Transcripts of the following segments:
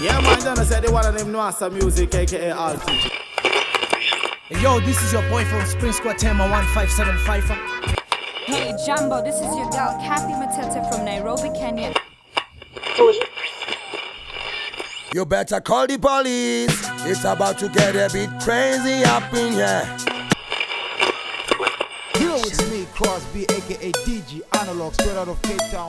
Yeah, man, Johnny said they one of them know some music, aka Altitude. Hey, yo, this is your boy from Spring Squad Tema 1575. Hey Jumbo, this is your girl Kathy Matete from Nairobi, Kenya. You better call the police. It's about to get a bit crazy up in here. Here with me, Crosby, aka DG Analog, straight out of Cape Town.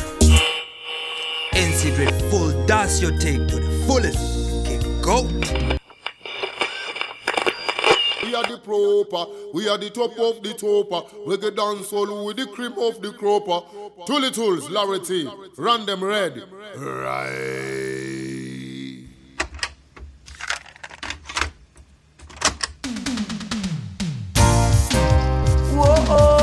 NC Dread full dance your take to the fullest. Kick go. We are the proper, we are the top of the topper. We get dance all with the cream of the cropper. Tuli Tools, Larity, run them red. Right. Whoa. Ow.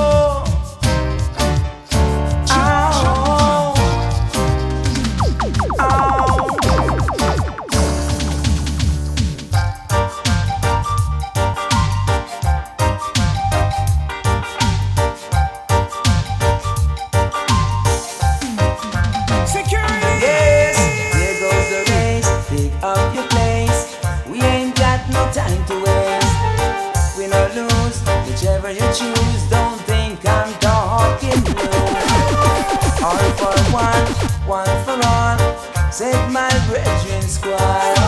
Choose. Don't think I'm talking loose. All for one, one for all. Said my brethren squad.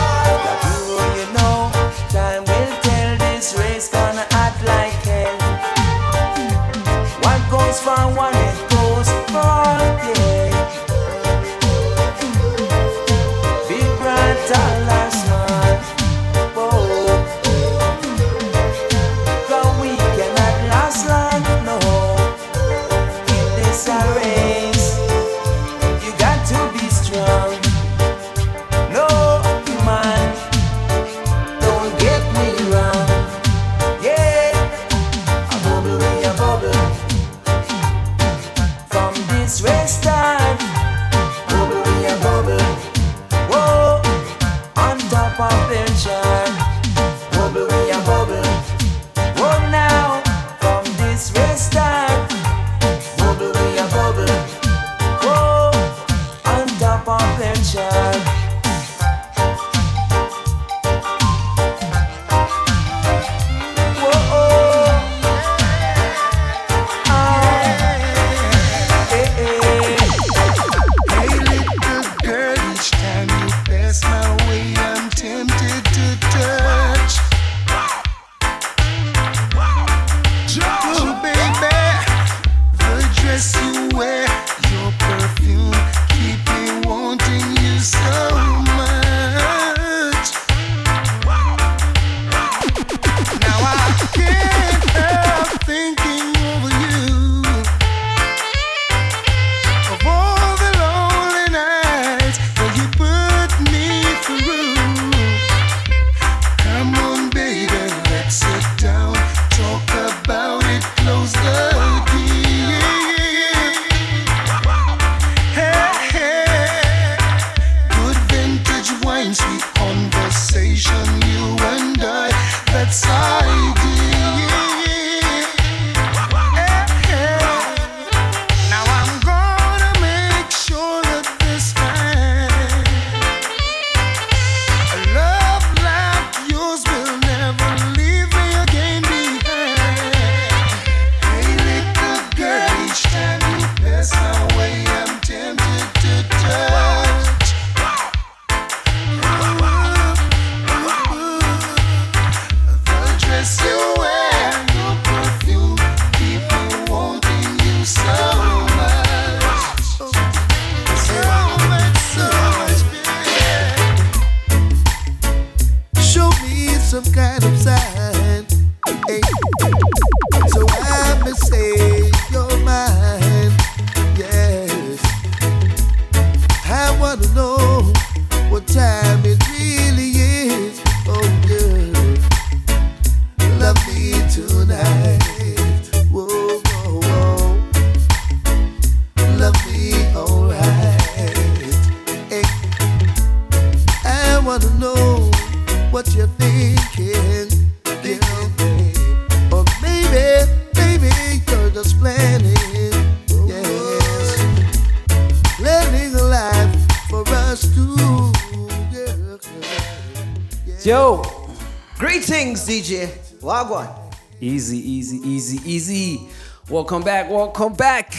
Welcome back, welcome back.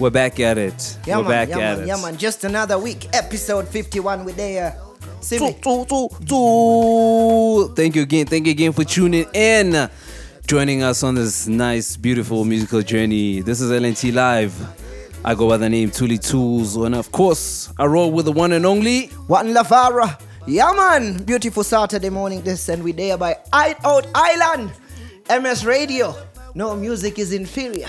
We're back at it. Yeah, We're man, back yeah, at man, it. yeah, man. Just another week, episode 51 with the uh, Civic. Thank you again. Thank you again for tuning in, joining us on this nice, beautiful musical journey. This is LNT Live. I go by the name Tuli Tools, and of course, I roll with the one and only One Lavara. Yeah, man. Beautiful Saturday morning. This and we there by Out Island. MS Radio. No music is inferior.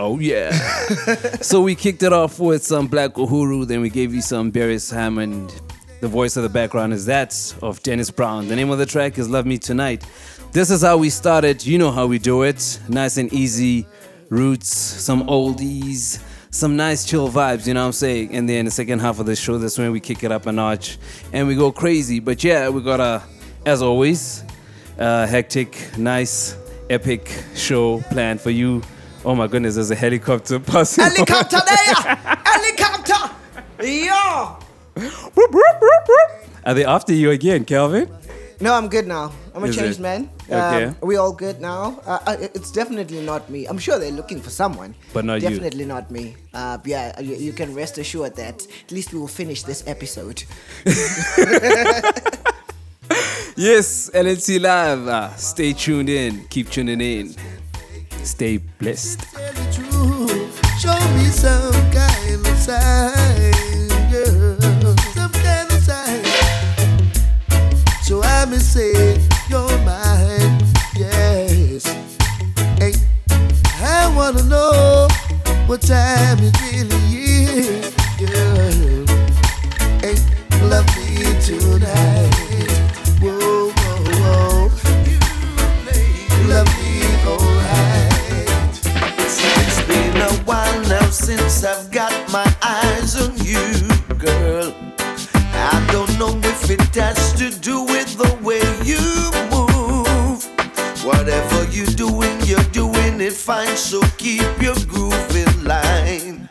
Oh yeah. so we kicked it off with some Black Uhuru, then we gave you some Beres Hammond. The voice of the background is that of Dennis Brown. The name of the track is Love Me Tonight. This is how we started. You know how we do it. Nice and easy. Roots, some oldies, some nice chill vibes, you know what I'm saying? And then the second half of the show, that's when we kick it up a notch and we go crazy. But yeah, we got a, as always, a hectic, nice, epic show planned for you. Oh my goodness, there's a helicopter passing. Helicopter there! Helicopter! Yo! Are they after you again, Calvin? No, I'm good now. I'm a Is changed it? man. Okay. Um, we all good now. Uh, uh, it's definitely not me. I'm sure they're looking for someone. But not you. definitely not me. Uh, yeah, you, you can rest assured that at least we will finish this episode. Yes, LNT Live. Uh, stay tuned in. Keep tuning in. Stay blessed. Show me some kind of sign. Some kind of sign. So I may say you're mine. Yes. Hey, I wanna know what time it really is. Hey, love me tonight. So keep your groove in line.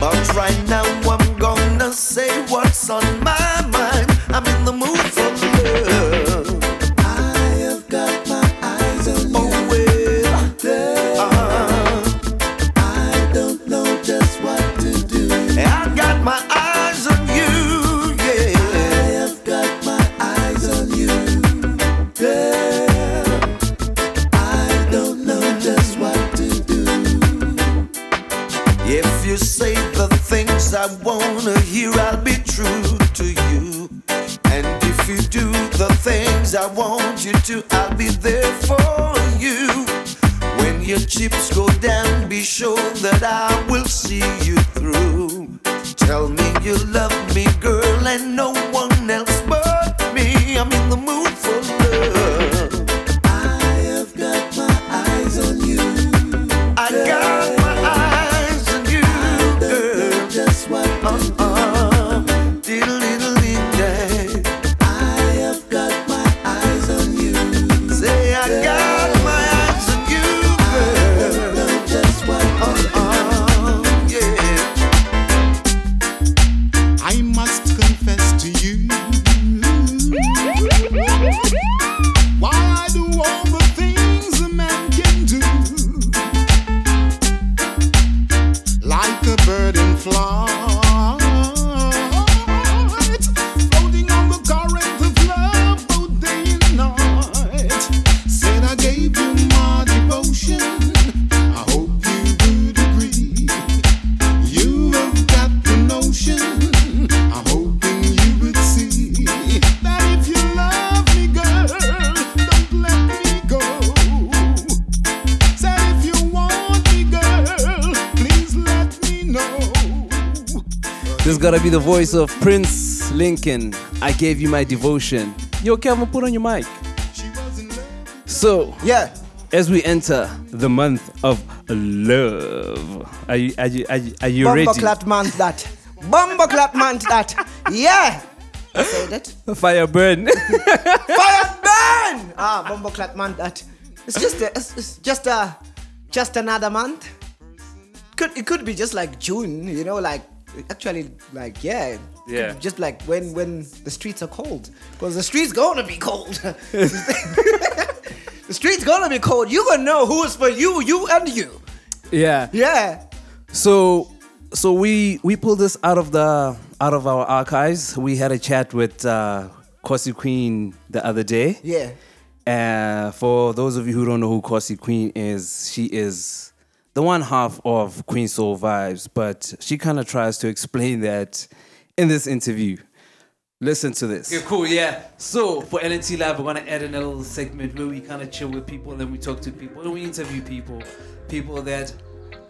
But right now, gotta be the voice of Prince Lincoln. I gave you my devotion. Yo, Kelvin, put on your mic. So, yeah, as we enter the month of love, are you are you are you, are you ready? Bumbleclat month that. Bumbleclat month that. Yeah. Said it. Fire burn. Fire burn! Ah, Bumbleclat month that. It's just a, it's, it's just a, just another month. Could it could be just like June, you know, like Actually, like yeah, Yeah. Just like when when the streets are cold, because the streets gonna be cold. the streets gonna be cold. You gonna know who is for you, you and you. Yeah. Yeah. So so we we pulled this out of the out of our archives. We had a chat with uh Kosi Queen the other day. Yeah. Uh, for those of you who don't know who Kosi Queen is, she is the one half of Queen Soul Vibes, but she kind of tries to explain that in this interview. Listen to this. Okay, cool, yeah. So for LNT Live, we're gonna add in a little segment where we kind of chill with people, and then we talk to people, and we interview people, people that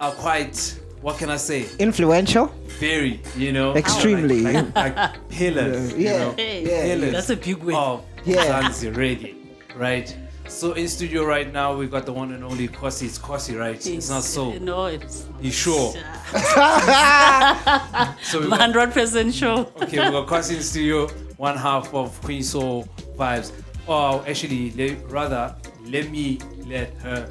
are quite, what can I say, Influential. very, you know, Extremely. like, like, like pillars, you Yeah, know, yeah. pillars. That's a big word. Of Yeah. Zanzi reggae, right? So in studio right now, we've got the one and only Kosi. It's Kosi, right? It's, not so. Uh, no, it's. You sure? Uh, so we Hundred percent sure. Okay, we got Kosi in studio, one half of Queen Soul Vibes. Oh, actually, le- rather, let me let her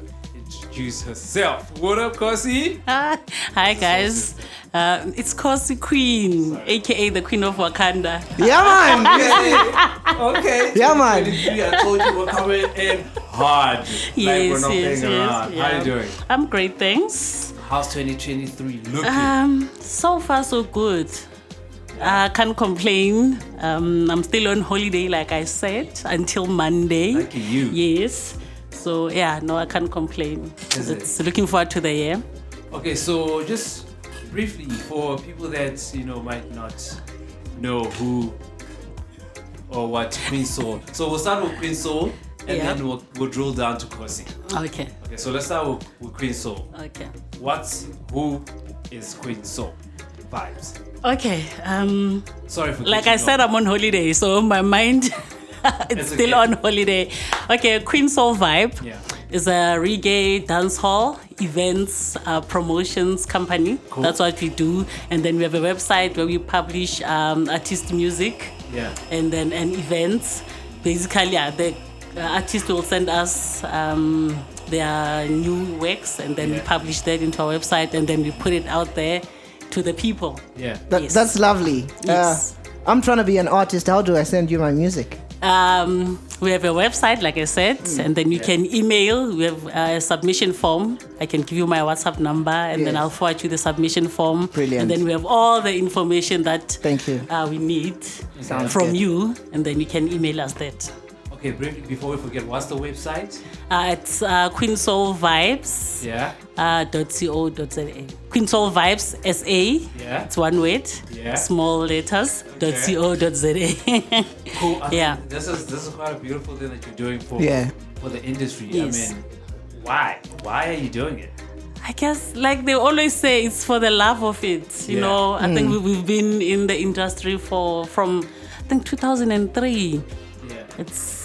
introduce herself. What up, Kosi? Hi guys, uh, it's Kosi Queen, aka the Queen of Wakanda. Yeah, man. okay. Yeah, man. 2023, I told you we're coming in hard. like we're Yes, not yes, yes, around. How yeah. you doing? I'm great, thanks. How's 2023 looking? Um, so far so good. I can't complain. Um, I'm still on holiday, like I said, until Monday. Lucky you. Yes. So yeah, no, I can't complain. Is it? it's looking forward to the year. Okay, so just briefly for people that you know might not know who or what Queen Soul. So we'll start with Queen Soul and Yeah. then we'll, we'll drill down to Kosi. Okay. Okay, so let's start with, with Queen Soul. Okay. What's who is Queen Soul? Vibes. Okay. Um, Sorry for like I said. I'm on holiday, so my mind it's It's still on holiday. Okay, Queen Soul Vibe Yeah. is a reggae dance hall events uh, promotions company. Cool. That's what we do, and then we have a website where we publish um, artist music Yeah. and then and events. Basically, yeah, the uh, artist will send us um, their new works, and then we publish that into our website, and then we put it out there to the people. Yeah. That, That's lovely. Yes. Uh, I'm trying to be an artist. How do I send you my music? Um, we have a website, like I said, Mm. and then you Yeah. can email. We have a submission form. I can give you my WhatsApp number, and then I'll forward you the submission form. Brilliant. And then we have all the information that Thank you. uh, we need Sounds from good. you, and then you can email us that. Okay, briefly before we forget, what's the website? Uh, it's uh, Queen Soul Vibes. Yeah. Uh, .co.za. Queen Soul Vibes SA. Yeah. It's one word. Yeah. Small letters. .co.za. Cool. I yeah. mean, this is this is quite a beautiful thing that you're doing for Yeah. for the industry. Yes. I mean, why? Why are you doing it? I guess, like they always say, it's for the love of it. You Yeah. know, I think Mm. we, we've been in the industry for from I think 2003. Yeah. It's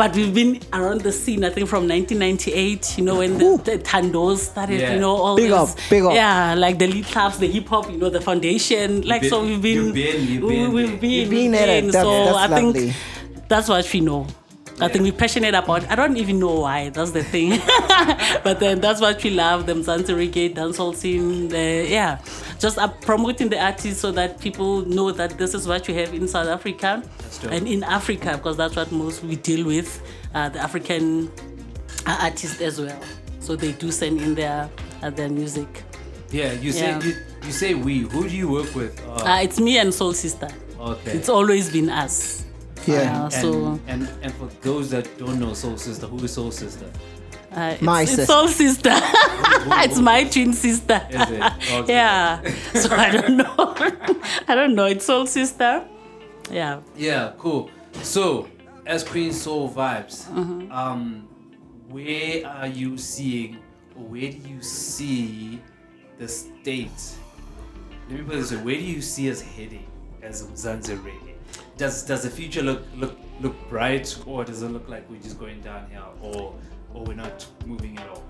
but we've been around the scene. I think from 1998. You know, when the, the tandos started. Yeah. You know, all Big this, up, big up. Yeah, like the lead clubs, the hip hop. You know, the foundation. Like so, we've been. You've been, you've we- been we've been. We've been at been. That's- so that's I think lovely. that's what we know. I think we're passionate about. I don't even know why. That's the thing. but then that's what we love. Them Zanzi reggae dancehall scene. The, yeah, just uh, promoting the artist so that people know that this is what you have in South Africa and in Africa because that's what most we deal with. Uh, the African uh, artists as well. So they do send in their uh, their music. Yeah, you say Yeah. you, you say we. Who do you work with? Uh, it's me and Soul Sister. Okay. It's always been us. Yeah. Uh, so. and, and and for those that don't know Soul Sister, who is Soul Sister? Uh, it's, My it's sister. soul sister. it's my twin sister. Is it? Okay. yeah. So I don't know. I don't know. It's soul sister. Yeah. Yeah, cool. So, as Queen Soul vibes, Mhm. um, where are you seeing, where do you see the state? Let me put this way: Where do you see us heading as Mzansi Reggae? Does does the future look look look bright, or does it look like we're just going downhill, or or we're not moving at all?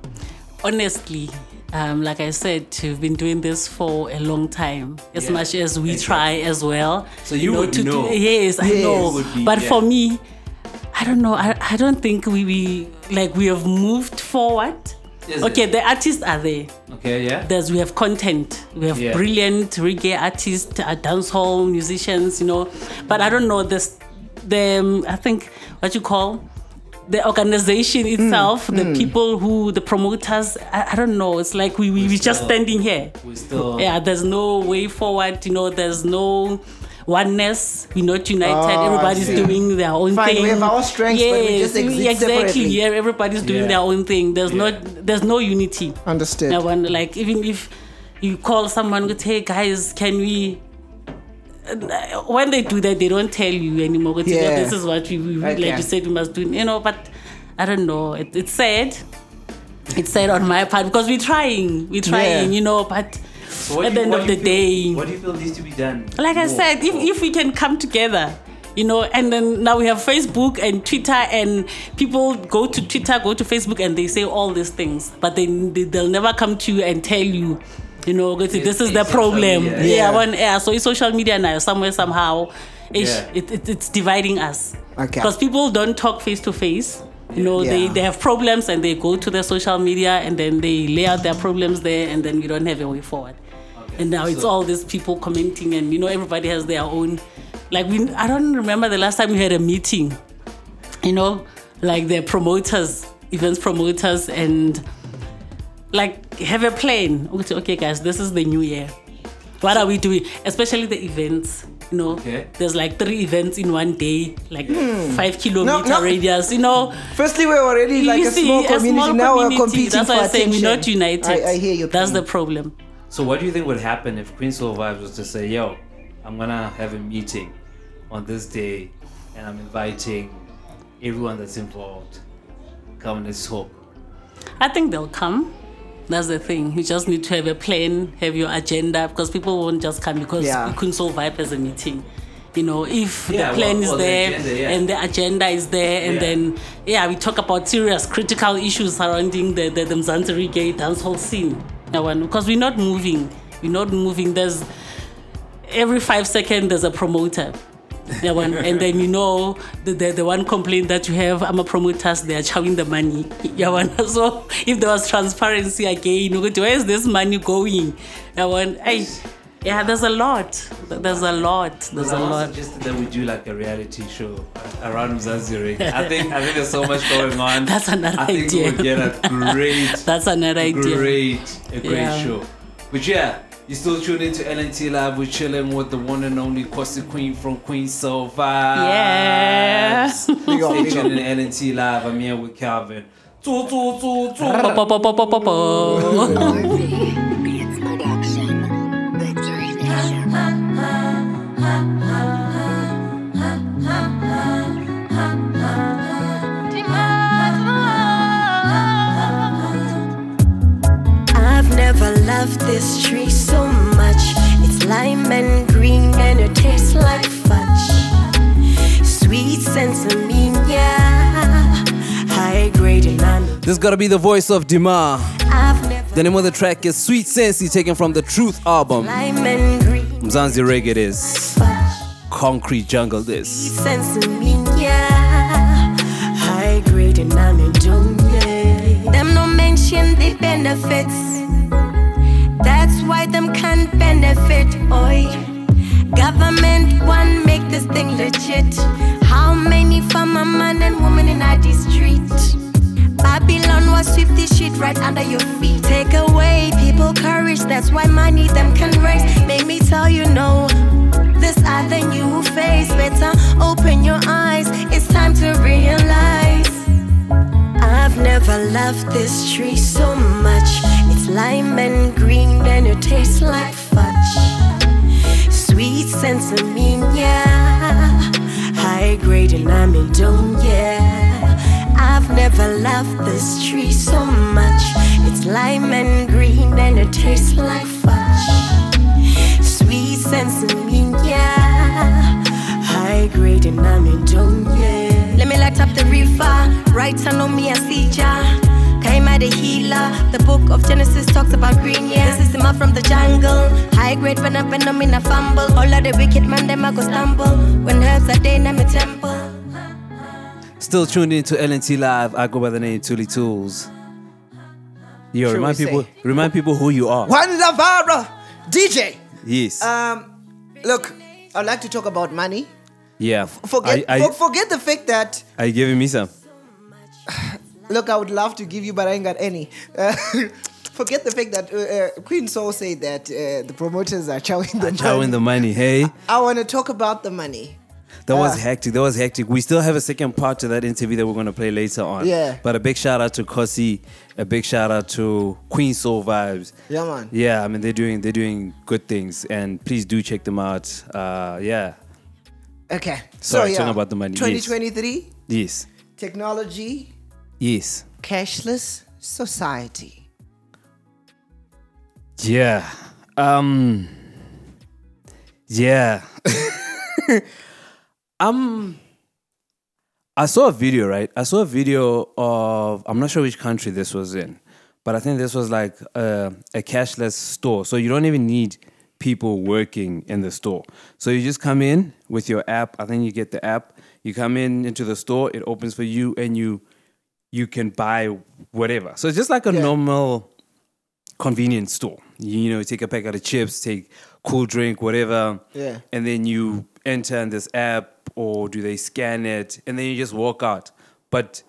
Honestly, um, like I said, we've been doing this for a long time. As Yeah, much as we exactly. try as well. So you would to do- know. yes, I know. Be- but yeah. for me, I don't know. I, I don't think we, we like we have moved forward. Is okay, it? the artists are there. Okay, yeah. There's we have content. We have Yeah. brilliant reggae artists, uh, dancehall musicians, you know. But I don't know this. The um, I think what you call the organization Hmm. itself, the people who the promoters. I, I don't know. It's like we we we just still- standing here. we still- yeah. There's no way forward. You know. There's no. Oneness, we're not united. Oh, Everybody's doing their own Fine, thing. we have our strengths, but we just exist exactly. separately. Yeah, everybody's doing Yeah. their own thing. There's not. There's no unity. Understood. I wonder, like, even if you call someone, go, hey guys, can we? Uh, When they do that, they don't tell you anymore. Go, Yeah. This is what we, we like Okay. you said we must do. You know, but I don't know. It, it's sad. It's sad on my part because we're trying. We're trying. Yeah. You know, but So at do the end of the feel- day, what do you feel needs to be done? like I more? said, if, if we can come together, you know, and then now we have Facebook and Twitter, and people go to Twitter, go to Facebook, and they say all these things, but then they, they'll never come to you and tell you. You know, this is the problem. media. Yeah, Yeah. one yeah. So it's social media now, somewhere somehow, Yeah. it, it, it's dividing us. Okay. Because people don't talk face to face. You know, they, Yeah. they have problems and they go to their social media and then they lay out their problems there and then we don't have a way forward. okay. And now it's all these people commenting and you know everybody has their own like we I don't remember the last time we had a meeting. You know, like the promoters, events promoters and like have a plan. Okay, okay guys, this is the new year. What are we doing? Especially the events. You know, Okay. there's like three events in one day, like Hmm. five kilometer no. radius. You know, Firstly, we're already like You a see, small a community. small now we're competing That's for why I say attention. we're not united. I, I hear you. That's the problem. So what do you think would happen if Queen Soul Vibes was to say, "Yo, I'm gonna have a meeting on this day, and I'm inviting everyone that's involved. Come and let's talk." I think they'll come. That's the thing. You just need to have a plan, have your agenda, because people won't just come because Yeah. you couldn't solve vibe as a meeting. You know, if Yeah, the plan well- is well, the there agenda, yeah. and the agenda is there, and Yeah. then yeah, we talk about serious critical issues surrounding the the, the Mzansi reggae dancehall scene. That one, because we're not moving. We're not moving. There's every five seconds there's a promoter. That one, and then you know the, the the one complaint that you have, I'm a promoters, they are chowing the money. Yeah, one. So if there was transparency again, you go, where is this money going? That one, hey, yeah, there's a lot. There's a lot. There's a lot. suggested that we do like a reality show around Mzanziri. I think I think there's so much going on. That's another I think idea. we would get a great, That's another idea. great, a great Yeah. show. But yeah, you still tune into LNT Live. We're chilling with the one and only Kosi Queen from Queen Soul Vibes. Yeah. Big up, Stay big up. tuned in LNT Live. I'm here with Calvin. Loved this tree so much. It's lime and green and it tastes like fudge. Sweet sensimilla, high grade and I'm This gotta be the voice of Dima. The name of the track is Sweet Sensi, taken from the Truth album. lime and green Mzansi Reggae is. Concrete Jungle this. sensimilla, high grade and I'm in Them no mention the benefits. Benefit, oi. Government one make this thing legit. How many farmer man and woman in the street? Babylon was sweep this shit right under your feet. Take away people courage, that's why money them can raise. Make me tell you no. This the new face. Better open your eyes. It's time to realize. I've never loved this tree so much. It's lime and green and it tastes like fudge. Sweet yeah. high grade and I'm in dome, yeah. I've never loved this tree so much. It's lime and green and it tastes like fudge. Sweet sensimilla, high grade and I'm in dome, yeah. Let me light up the river, right on me, I see ya. Kaima the healer, the book of Genesis talks about green, yeah. This is the man from the jungle. High grade when I pen them in a fumble. All of the wicked man, them I go stumble. When herbs are day, in my temple. Still tuned into LNT Live. I go by the name Tuli Tools. Yo, Shall remind people, say? remind people who you are. Juan Navarro, DJ. Yes. Um, look, I'd like to talk about money. yeah. Forget, I, I, forget the fact that are you giving me some? Look, I would love to give you, but I ain't got any. Uh, forget the fact that uh, uh, Queen Soul said that uh, the promoters are chowing the Chowing money. the money. Hey, I want to talk about the money. that was Ah. hectic. That was hectic. We still have a second part to that interview that we're going to play later on. Yeah. But a big shout out to Kosi. A big shout out to Queen Soul Vibes. Yeah, man. Yeah, I mean they're doing they're doing good things, and please do check them out. Uh, yeah. Okay. Sorry, so, yeah, talking about the money, yes. 2023, Yes. technology, Yes. cashless society. Yeah. Um. Yeah. um. I saw a video, right? I saw a video of I'm not sure which country this was in, but I think this was like a, a cashless store. So you don't even need people working in the store. So you just come in with your app. I think you get the app. You come in into the store. It opens for you, and you you can buy whatever. So it's just like a normal convenience store. You, you know, take a packet of chips, take cool drink, whatever. Yeah. And then you enter in this app or do they scan it and then you just walk out. But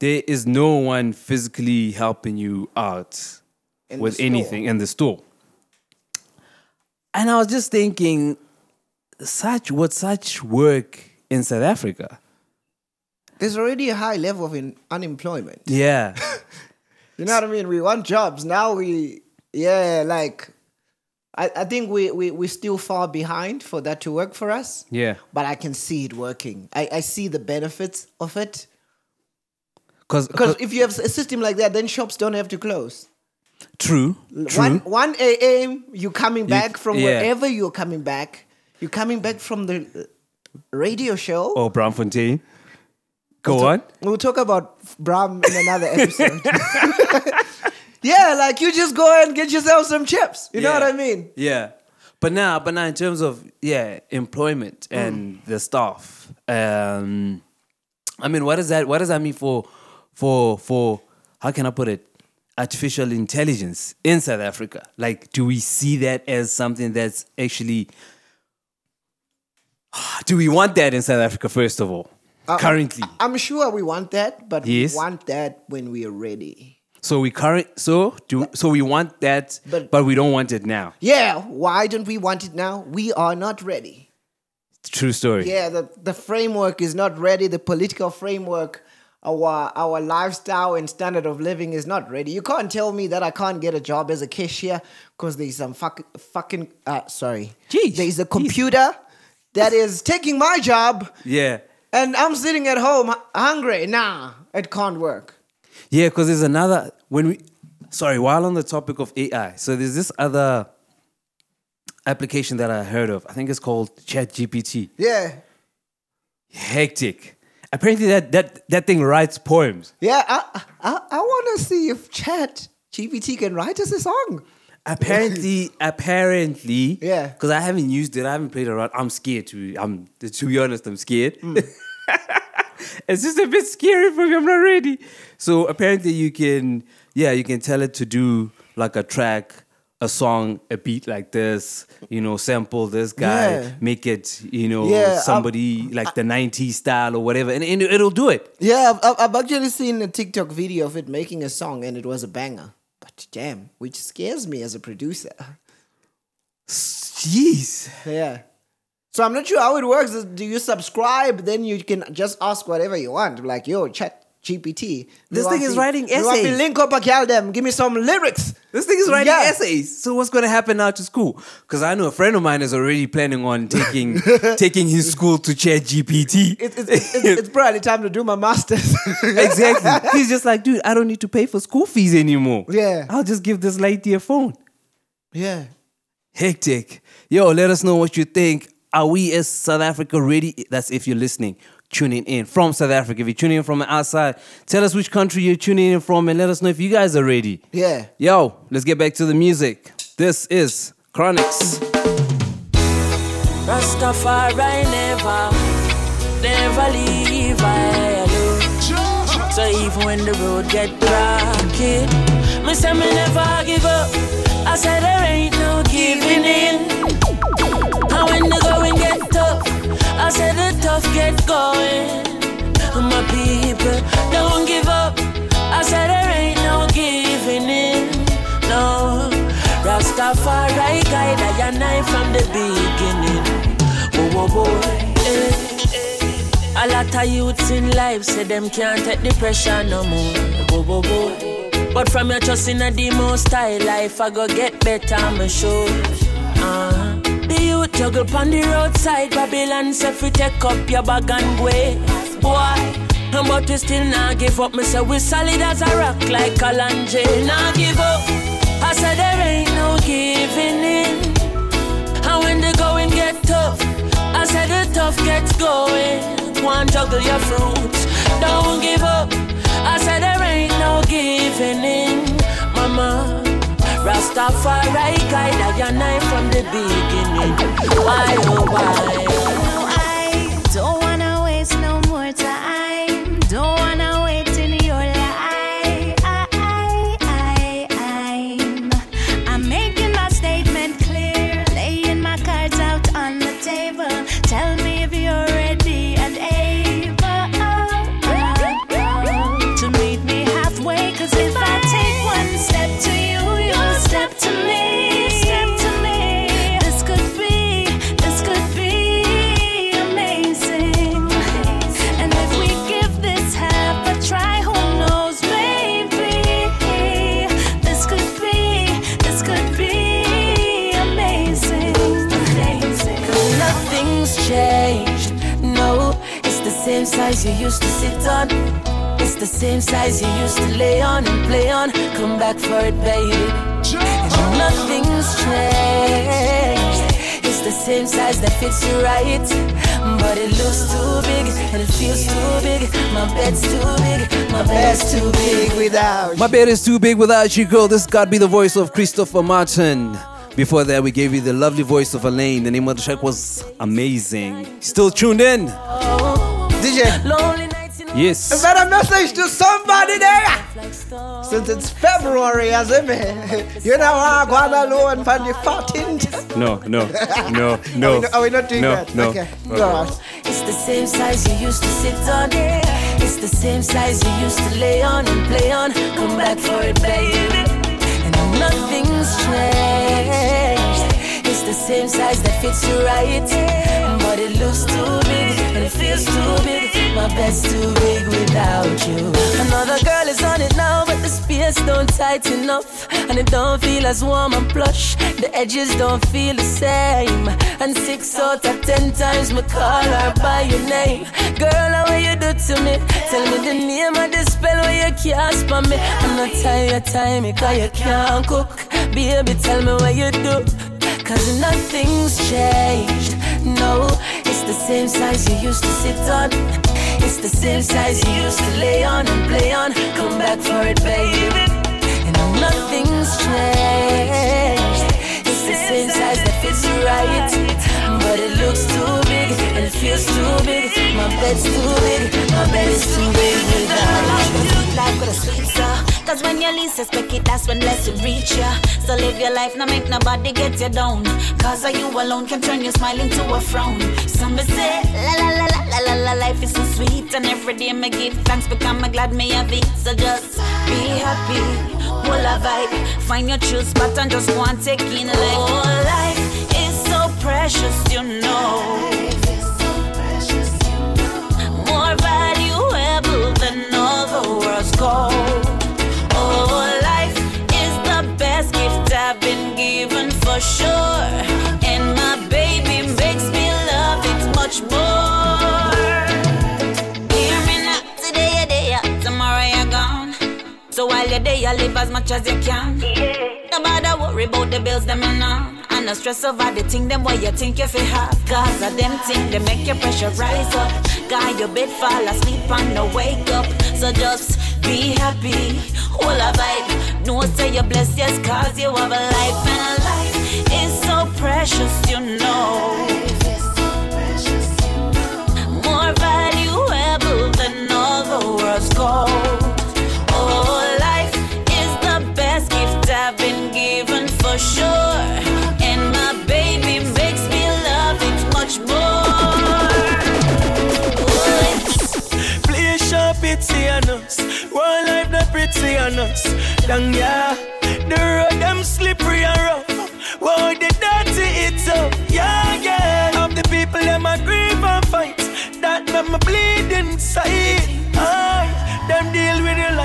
there is no one physically helping you out In with anything in the store. And I was just thinking, such what such work in South Africa. There's already a high level of in unemployment. Yeah. You know what I mean? We want jobs. Now we, yeah, like, I, I think we, we, we're still far behind for that to work for us. yeah. But I can see it working. I, I see the benefits of it. Cause, Because if you have a system like that, then shops don't have to close. true. True. One, 1 a.m., you're coming back from yeah. wherever you're coming back. You're coming back from the uh, radio show. or Braamfontein. Go We'll on. talk- We'll talk about Bram in another episode. yeah, like you just go and get yourself some chips. You know what I mean? Yeah. But now, but now in terms of yeah, employment and the staff, um, I mean, what does that what does that mean for for for how can I put it? Artificial intelligence in South Africa. Like, do we see that as something that's actually do we want that in South Africa, first of all? Uh, Currently. I'm sure we want that, but Yes. we want that when we are ready. So we current so do so we want that, But- but we don't want it now. Yeah, why don't we want it now? We are not ready. True story. Yeah, the, the framework is not ready. The political framework, our our lifestyle and standard of living is not ready. You can't tell me that I can't get a job as a cashier because there's some fuck, fucking uh, sorry. There's a computer that is taking my job Yeah. And I'm sitting at home hungry. Nah, it can't work. Yeah, because there's another when we sorry, while on the topic of AI, so there's this other application that I heard of. I think it's called ChatGPT. Yeah. Hectic. Apparently that that that thing writes poems. Yeah, I I, I want to see if Chat GPT can write us a song. Apparently, apparently, Yeah. Because I haven't used it, I haven't played around. I'm scared to. I'm to be honest, I'm scared. Hmm. it's just a bit scary for me. I'm not ready. So apparently, you can, yeah, you can tell it to do like a track, a song, a beat like this. You know, sample this guy, Yeah. make it, you know, Yeah, somebody like the '90s style or whatever, and, and it'll do it. Yeah, I've, I've actually seen a TikTok video of it making a song and it was a banger. But damn, which scares me as a producer. Jeez. Yeah. So I'm not sure how it works. Do you subscribe? Then you can just ask whatever you want. Like, yo, chat GPT. This thing is writing You want me essays. link up them. Give me some lyrics. This thing is writing Yeah. essays. So what's going to happen now to school? Because I know a friend of mine is already planning on taking taking his school to ChatGPT. It's, it's, it's, it's, it's probably time to do my master's. exactly. He's just like, dude, I don't need to pay for school fees anymore. Yeah. I'll just give this lady a phone. Yeah. Hectic. Yo, let us know what you think. Are we as South Africa ready? That's if you're listening, tuning in from South Africa. If you're tuning in from outside, tell us which country you're tuning in from and let us know if you guys are ready. Yeah. Yo, let's get back to the music. This is Chronixx. Rastafari never, never leave I alone. So even when the road get rocky, me me say me never give up. I said there ain't no giving in. I said the tough get going. My people, don't give up. I said there ain't no giving in. No, Rastafari guide I and I from the beginning. Whoa, whoa, whoa. Eh. A lot of youths in life say them can't take the pressure no more. Whoa, whoa, whoa. But from your trust in a demo style life, I go get better, I'm sure. Uh, the juggle on the roadside, Babylon say fi take up your bag and go. Boy, but we still not give up. Me say we solid as a rock like Kalanje. Not give up. I said there ain't no giving in. And when the going get tough, I said the tough gets going. One juggle your fruits, don't give up. I said there ain't no giving in, mama. Rastafari guide I and I from the beginning. Why oh why? Size you used to sit on. It's the same size you used to lay on and play on. Come back for it, baby. And nothing's changed. It's the same size that fits you right. But it looks too big and it feels too big. My bed's too big. My bed's too big without you. My bed is too big without you, girl. This gotta be the voice of Christopher Martin. Before that, we gave you the lovely voice of Elaine. The name of the track was amazing. Still tuned in? Oh, DJ. Yes. Is that a message to somebody there? Since it's February, as it may. You know, I'm going alone for the 14th. No, no, no, Are no. we not, are we not doing no, that? No. Okay. Okay. Go. It's the same size you used to sit on. It's the same size you used to lay on and play on. Come back for it, baby. And nothing's changed. It's the same size that fits you right. But it looks too big it feels too big. My bed's too big without you. Another girl is on it now, but the space don't tighten up. And it don't feel as warm and plush. The edges don't feel the same. And six out of ten times me call her by your name. Girl, how you do to me? Tell me the name of the spell where you cast for me. I'm not tired time because you can't cook. Baby, tell me what you do. Cause nothing's changed. No, it's the same size you used to sit on. It's the same size you used to lay on and play on. Come back for it, baby. And nothing's changed. It's the same size that fits you right. But it looks too big and it feels too big. My bed's too big. My bed is too big without you. Life with a sweet. Cause when you least expect it, that's when blessing reach ya. So live your life, now make nobody get you down. Cause you alone can turn your smile into a frown. Some say, la la la la la la life is so sweet. And every day me give thanks because I'm glad me have it. So just be happy, full of vibe. Find your true spot and just go and take in life. Oh, life is so precious, you know. So while you're there, you live as much as you can. No bother worry about the bills them uh, and on. And no stress over the thing them what you think you fi have. Cause of them thing they make your pressure rise up. Guy your bed fall asleep and no wake up. So just be happy, all a vibe. No one say you're blessed, yes, cause you have a life and a life is so precious, you know. More valuable than all the world's gold. us. One life not pretty on us. Down yeah, the road them slippery and rough. Whoa, the dirty it's up. Yeah, yeah. Of the people them a grieve and fight. That them a bleed inside. Aye, them deal with the life.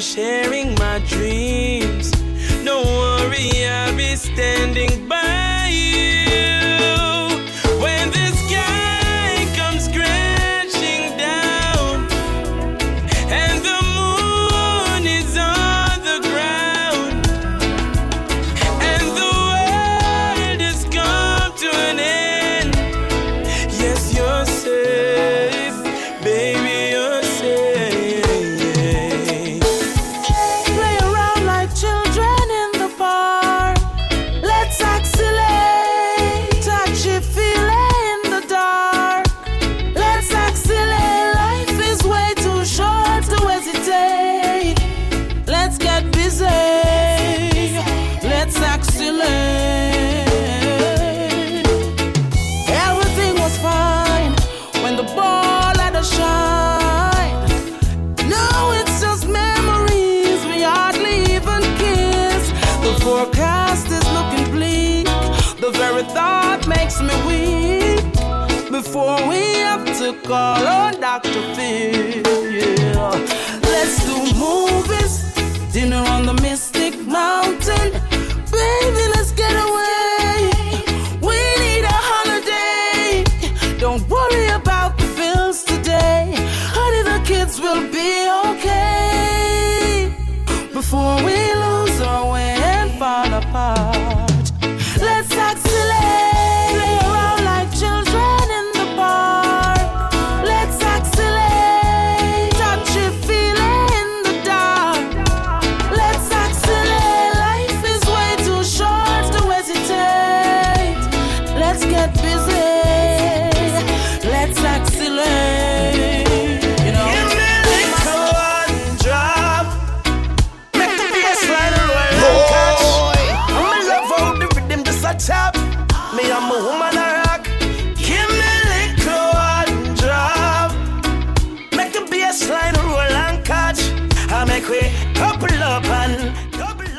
And sharing my dreams. Don't worry, I'll be standing by you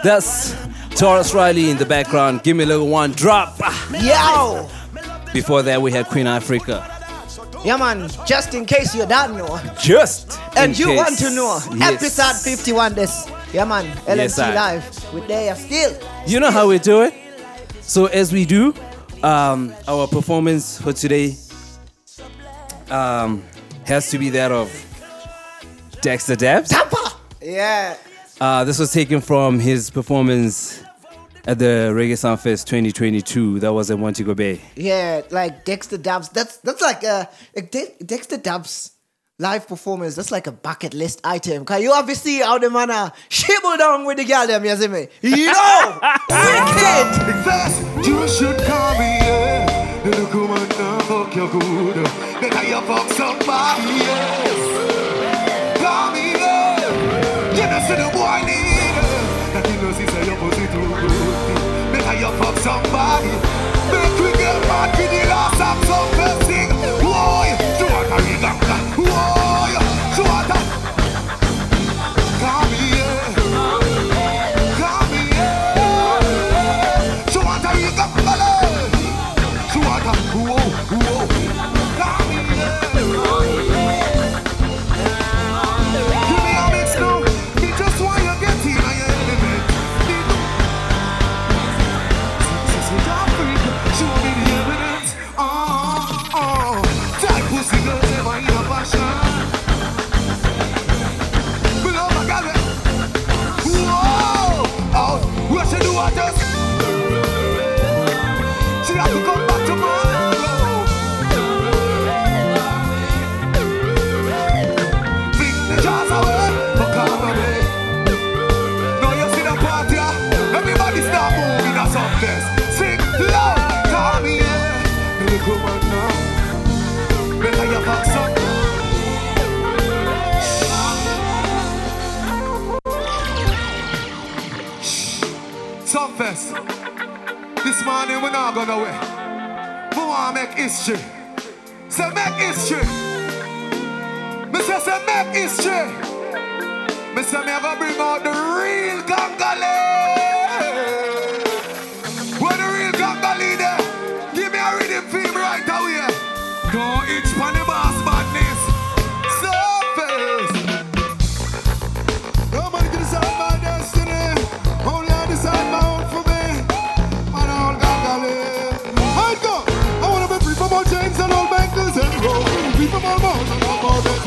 That's Tarrus Riley in the background. Give me a little one drop. Yo! Before that, we had Queen Ifrica. Yeah, man, just in case you don't know. Just. And you case. want to know. Yes. Episode 51 this. Yeah, man, LMC Yes, I- Live. With there still. You know how we do it? So, as we do, um, our performance for today um, has to be that of Dexta Daps. Yeah. Uh, this was taken from his performance at the Reggae Sumfest 2022. That was at Montego Bay. Yeah, like Dexta Daps. That's that's like a, a De- Dexta Daps live performance. That's like a bucket list item. Cause you obviously how the man a shibble down with the girl them, you see me? You know, wicked. First, you should call me, yeah. The look woman now fuck you good. Better you fuck somebody, see the boy need. That you know see say your pussy too good. Better you fuck somebody. Police. This morning we're not gonna away. We wanna make history. Say make history. Me say say make history. Me say me gonna bring out the real Gangalee.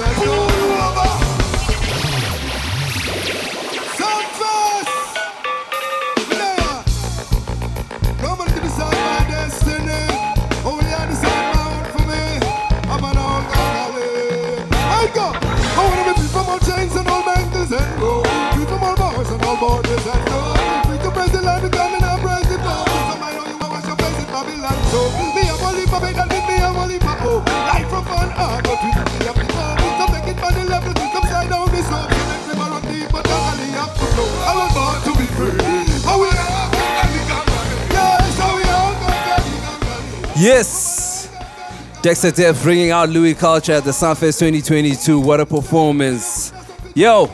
All borders and go. Yes. Dexta Daps bringing out Louie Culture at the Sumfest 2022. What a performance. Yo,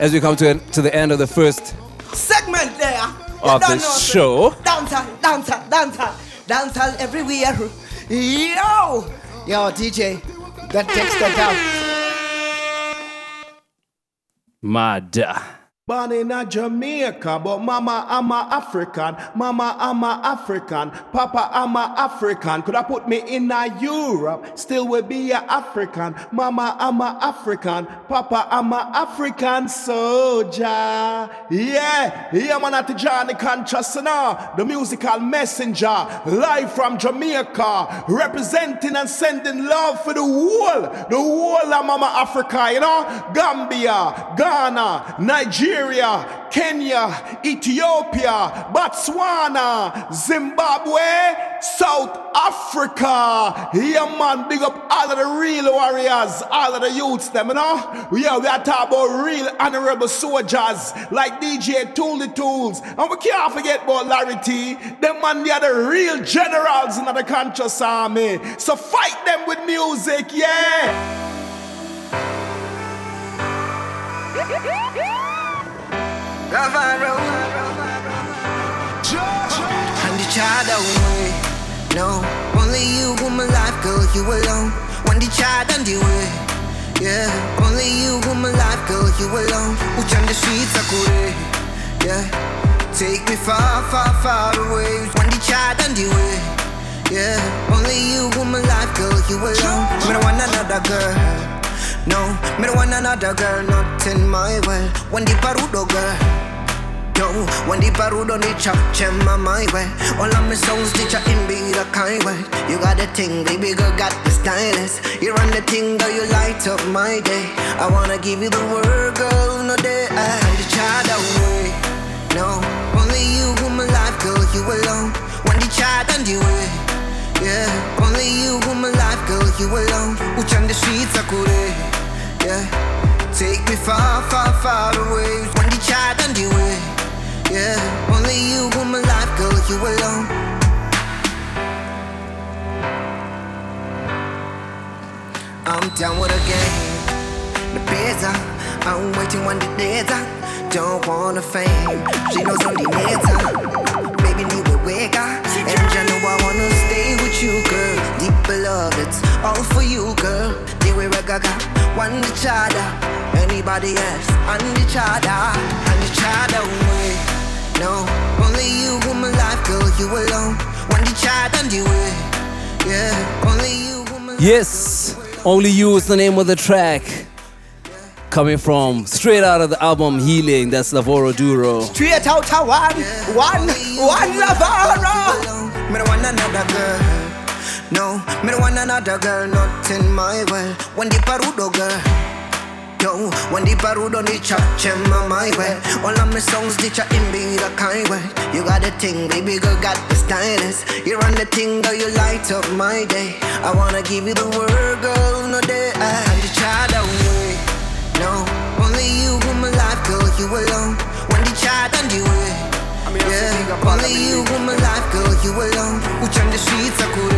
as we come to, to the end of the first Segment there. Of the show. Dancehall, dancehall, dancehall, dancehall everywhere. Yo, yo, DJ, that Dexter down. Mad. Born in a Jamaica, but mama I'm a African, mama I'm a African, papa I'm a African. Could I put me in a Europe? Still will be a African, mama I'm a African, papa I'm a African soldier. Yeah, yeah man at the Johnny Conscious the musical messenger, live from Jamaica, representing and sending love for the whole, the whole of mama Africa, you know, Gambia, Ghana, Nigeria. Kenya, Ethiopia, Botswana, Zimbabwe, South Africa. Yeah, man, big up all of the real warriors, all of the youths, them, you know? Yeah, we are talking about real honorable soldiers like DJ Tool the Tools. And we can't forget about Larry T. Them man, they are the real generals in the conscious army. So fight them with music, yeah. And the child away. No, only you who my life, girl, you alone. When the child on the way. Yeah, only you who my life, girl, you alone. Which on the streets I could Yeah, take me far, far, far away. When the child on the way. Yeah, only you who my life, girl, you alone. Me don't want another girl. No, me don't want another girl, not in my way. When the parudo girl. No, when the parudo ni chop chema my mind way. All of my songs teach you in be the kind way. You got the thing, baby girl, got the stylist. You run the thing, girl, you light up my day. I wanna give you the word, girl, no day. I the child away. No, only you who my life, girl, you alone. When the child on the way. Yeah, only you who my life, girl, you alone. On the streets could Yeah, take me far, far, far away. When the child on the way. Yeah, only you who my life, girl, you alone. I'm down with a game. The pizza, I'm waiting when the days are. Don't want a fame. She knows on the later. Baby, need a wake up. And I know I wanna stay with you, girl. Deep love, it's all for you, girl. The way we gaga, one the chada. Anybody else, on the chada. And the chada way. No, only you who my life, girl, you alone. When the chada and the way. Yeah, only you who my Yes, Only You is the name of the track. Coming from straight out of the album Healing, that's Lavoro Duro. Straight out of one, one, one Lavara. No, me don't want another girl, not in my way. When the parudo oh girl. Yo, when the parudo ni chop chema my way. All of my songs teach you in be the kind way. You got the thing, baby girl, got the stylist. You run the thing, girl, you light up my day. I wanna give you the word, girl, no day. And the child away. No, only you who my life, girl, you alone. When the child and you way. Yeah, Only you who my life, girl, you alone. Which on the streets I could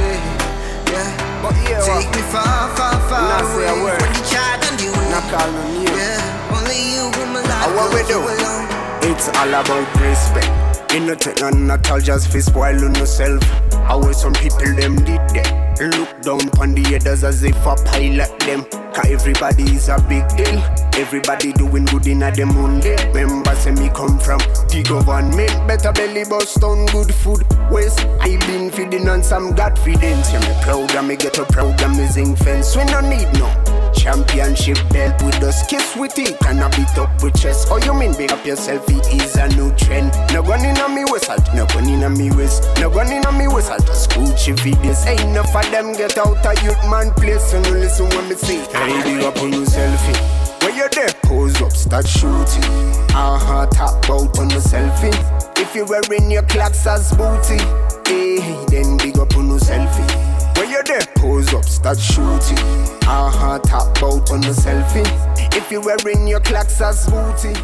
yeah. But yeah, Take me far, far, far Not say a away from the child and the way. Not call no. Yeah, only you who my life, girl, we do? you alone. It's all about respect. You know take none at all, just fi spoil on yourself. How some people them did that. Look down on the others as if a pilot them. Cause everybody is a big deal. Everybody doing good in a them own day. Remember say me come from the government. Better belly bust on good food. Waste I been feeding on some confidence. Yeah, me proud and me get a proud amazing fence. We no need no championship belt with us. Kiss with it and a beat up with chest. Oh you mean big up yourself? It is a new trend. No gun in a me whistle, no gun in a me waist, no gun in a me whistle. Just Gucci videos. Ain't enough of them get out of youth man place. So no listen when me say. Hey, big up on yourself. When you're there, pose up, start shooting. Uh-huh, talk about on the selfie. If you're wearing your clocks as booty, hey, then big up on the selfie. When you're there, pose up, start shooting. Uh-huh, talk about on the selfie. If you're wearing your clocks as booty.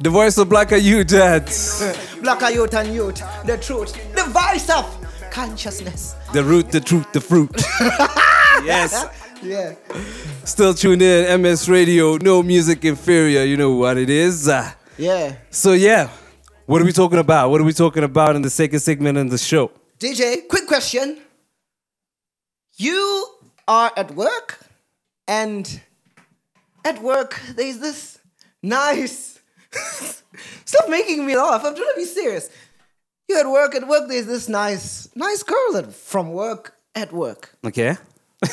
The voice of Black Youth, Dad. Black youth and youth, the truth, the voice of consciousness. The root, the truth, the fruit. yes. Yeah. Still tuned in, MS Radio, no music inferior. You know what it is. Uh, Yeah. so, yeah, what are we talking about? What are we talking about in the second segment of the show? DJ, quick question. You are at work, and at work, there's this nice. Stop making me laugh. I'm trying to be serious. You're at work, at work, there's this nice, nice girl that, from work, at work. Okay.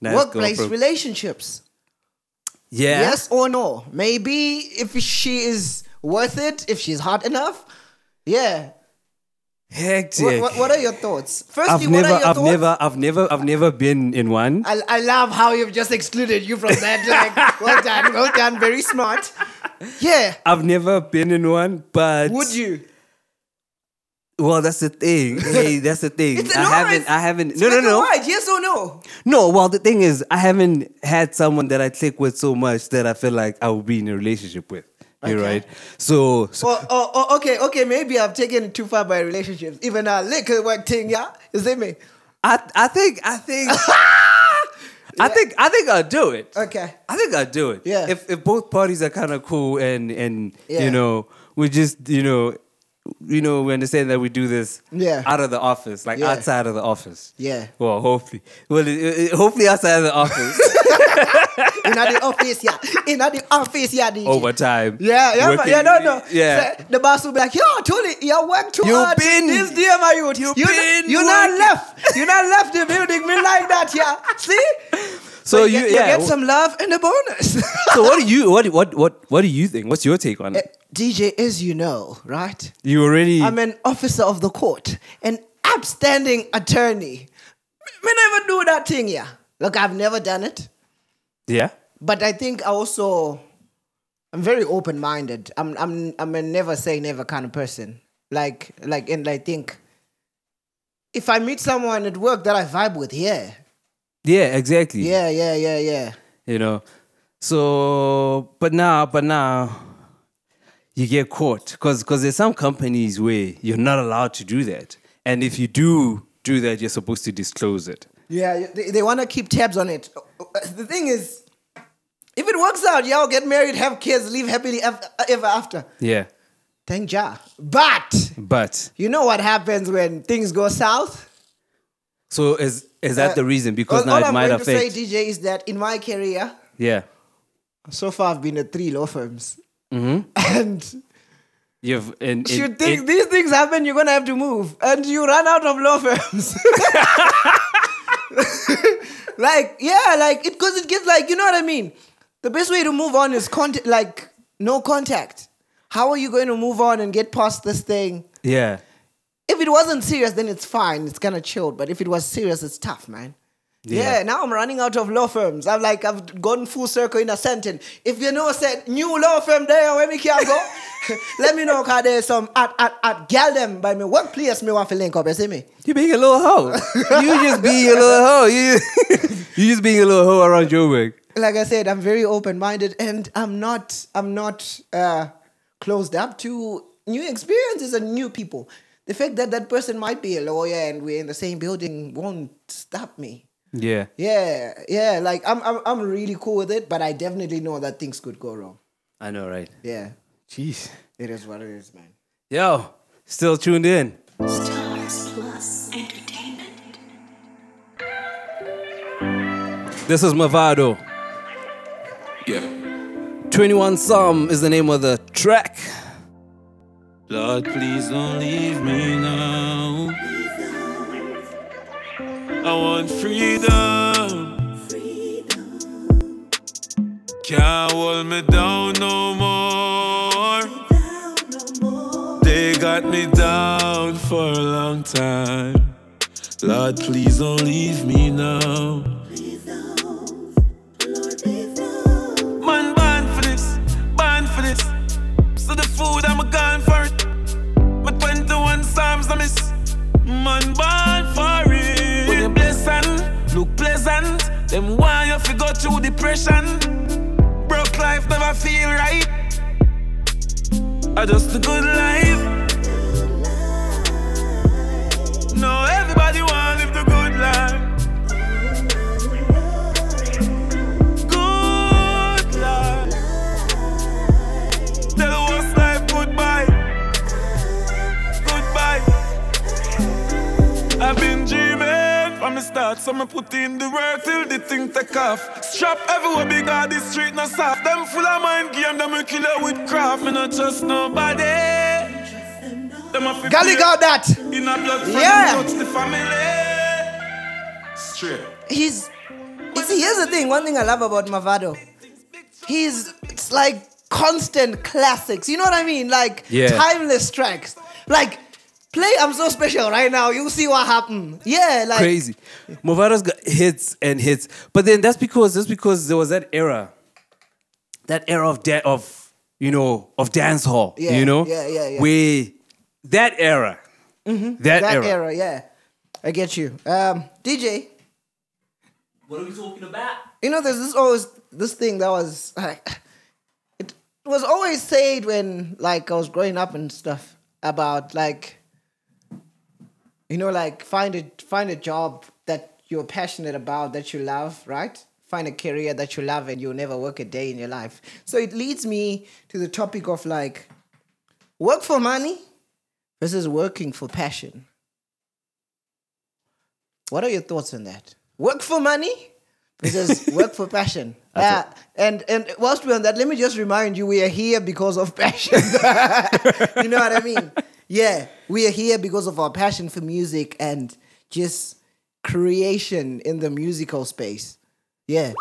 Nice Workplace from- relationships. Yeah. Yes or no? Maybe if she is worth it, if she's hot enough. Yeah. Hectic. What, what, what are your thoughts? Firstly, I've what never, are your I've thoughts? never, I've never, I've never been in one. I, I love how you've just excluded you from that. Like, well done, well done, very smart. Yeah. I've never been in one, but Would you? Well, that's the thing. Hey, that's the thing. It's- I no, haven't, it's- I haven't. No, no, no, white, yes or no? no. Well, the thing is, I haven't had someone that I click with so much that I feel like I would be in a relationship with. Okay. right? So, so Oh, oh, oh, okay, okay. Maybe I've taken it too far by relationships. Even a little work thing, yeah. Is it me? I, I think, I think, I think, I think I'll do it. Okay. I think I'll do it. Yeah. If if both parties are kind of cool and and Yeah. you know we just you know you know we understand that we do this Yeah. out of the office, like Yeah. outside of the office. Yeah. Well, hopefully. Well, it, it- hopefully outside of the office In the office, yeah. In the office, yeah, DJ. over time. Yeah, yeah. Working- yeah, no, no. Yeah. Say, the boss will be like, yo, Tony, you work too You hard. been- this day, my youth. You, you, been you not left. You not left the building. Me like that, yeah. See? So you, you- get- yeah. get some love and a bonus. so what do you what what what what do you think? What's your take on it? Eh, DJ, as you know, right? You already I'm an officer of the court, an upstanding attorney. Me never do that thing, yeah. Look, I've never done it, yeah. but I think I also I'm very open minded. I'm I'm I'm a never say never kind of person. Like like and I think if I meet someone at work that I vibe with, yeah, Yeah, exactly. yeah, yeah, yeah, yeah. You know. So but now but now you get caught because because there's some companies where you're not allowed to do that. And if you do do that, you're supposed to disclose it. Yeah, they, they want to keep tabs on it. The thing is, if it works out, y'all get married, have kids, live happily ever after. Yeah. Thank Jah. But But you know what happens when things go south? so is is that Uh, the reason? Because all, now all it I'm might going to say. DJ, is that in my career, yeah. so far I've been at three law firms. Mm-hmm. And You've and, think and- these things happen, you're going to have to move. And you run out of law firms. like, yeah, like, it because it gets like, you know what I mean? The best way to move on is contact, like, no contact. How are you going to move on and get past this thing? yeah. If it wasn't serious, then it's fine. It's kind of chilled. But if it was serious, it's tough, man. Yeah. Yeah. now I'm running out of law firms. I'm like, I've gone full circle in a sentence. If you know, said new law firm there where me can go, let me know, cause there's some at at at gal them by me workplace. Me want to link up. You see me? You being a little hoe. you just being a little hoe. You you just being a little hoe around your work. Like I said, I'm very open minded, and I'm not I'm not uh, closed up to new experiences and new people. The fact that that person might be a lawyer and we're in the same building won't stop me. Yeah. Yeah, yeah. Like I'm, I'm, I'm really cool with it, but I definitely know that things could go wrong. I know, right? Yeah, Jeez. it is what it is, man. Yo, still tuned in. Stars Plus Entertainment. This is Mavado. Yeah. 21 Psalm is the name of the track. Lord, please don't leave me now. I want freedom. Can't hold me down no more. They got me down for a long time. Lord, please don't leave me now. Man, for this, for this. So the food I'm for it. My 21 Psalms I miss. Man, born for it. Them why you fi go through depression. Broke life never feel right. I just a good life. No, everybody want live the dreaming from the start, so me put in the work till the thing take off. Strap everywhere big on the street, no soft. Them full of mind game, them will kill you with craft. Me not trust nobody. Them a fi Gully got that. In a blood from Yeah. touch the family. Straight. He's. You see, here's the thing. One thing I love about Mavado, he's it's like constant classics. You know what I mean? Like Yeah. timeless tracks. Like play "I'm So Special" right now. You'll see what happened. Yeah, like Crazy. Mavado's got hits and hits. But then that's because that's because there was that era. That era of da- of you know of dance hall. Yeah, you know? yeah, yeah, yeah. Where that era. Mhm. That era. Yeah, I get you. Um, DJ, What are we talking about? you know, there's this always this thing that was like, it was always said when like I was growing up and stuff about like, you know, like find a find a job that you're passionate about that you love, right? Find a career that you love and you'll never work a day in your life. So it leads me to the topic of like work for money versus working for passion. What are your thoughts on that? Work for money versus work for passion. Uh, and and whilst we're on that, let me just remind you, we are here because of passion. you know what I mean? Yeah, we are here because of our passion for music and just creation in the musical space. Yeah.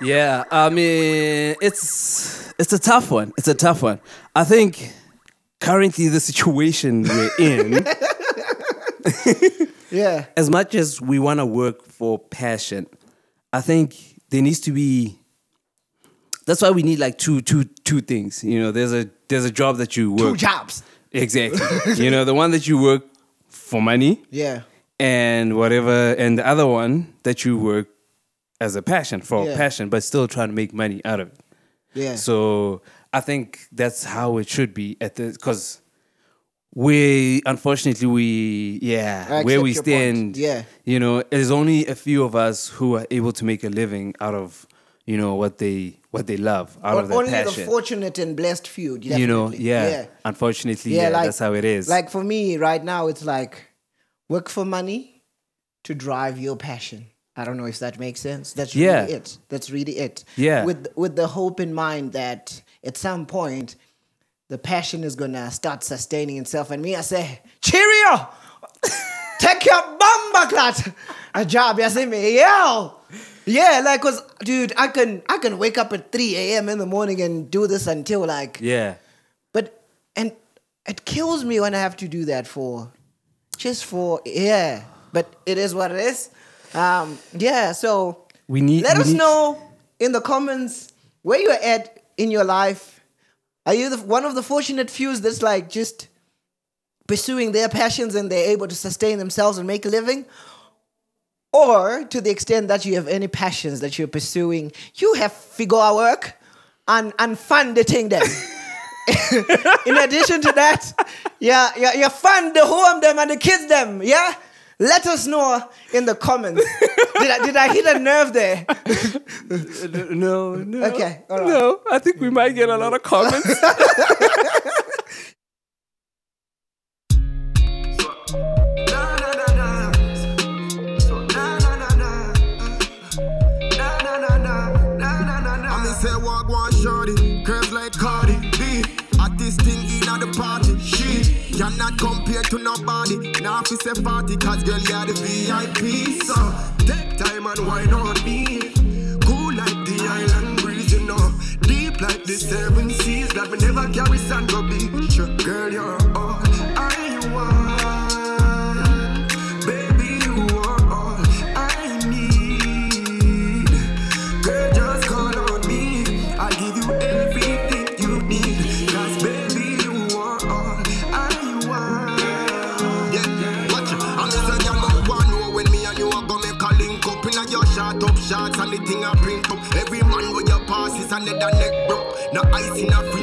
Yeah, I mean it's it's a tough one. It's a tough one. I think currently the situation we're in, Yeah. as much as we want to work for passion, I think there needs to be. That's why we need like two two two things. You know, there's a there's a job that you work. Two jobs. Exactly. you know, the one that you work for money. Yeah. and whatever, and the other one that you work as a passion for Yeah. passion, but still trying to make money out of it. Yeah. So I think that's how it should be at the because we unfortunately we yeah where we your point. stand Yeah. you know there's only a few of us who are able to make a living out of you know what they what they love out of their Only the fortunate and blessed few. you know yeah, yeah. unfortunately yeah, that's how it is Like for me right now, it's like work for money to drive your passion. I don't know if that makes sense. That's really Yeah. it. That's really it. Yeah. With with the hope in mind that at some point the passion is gonna start sustaining itself. And me, I say, cheerio! Take your bumba clat! A job, you see me? Yo! Yeah, like cause dude, I can I can wake up at 3 a.m. in the morning and do this until like yeah but and it kills me when I have to do that for just for yeah. But it is what it is. Um, yeah. So we need let we us need- know in the comments where you're at in your life. Are you the, one of the fortunate few that's like just pursuing their passions and they're able to sustain themselves and make a living? Or to the extent that you have any passions that you're pursuing, you have figure out work and, and fund the thing then. in addition to that, yeah, yeah, you fund the home them and the kids them, yeah. Let us know in the comments. did I did I hit a nerve there? no, no. Okay, right. No, I think we might get a lot of comments. like Cardi B. At this thing in at the party, she cannot compare to nobody. Now if say 40, cause girl you are the VIP. So take time and wine on me. Cool like the island breeze, you know. Deep like the seven seas that we never carry sand go beach. Girl, you're all is neck broke. No ice in a freezer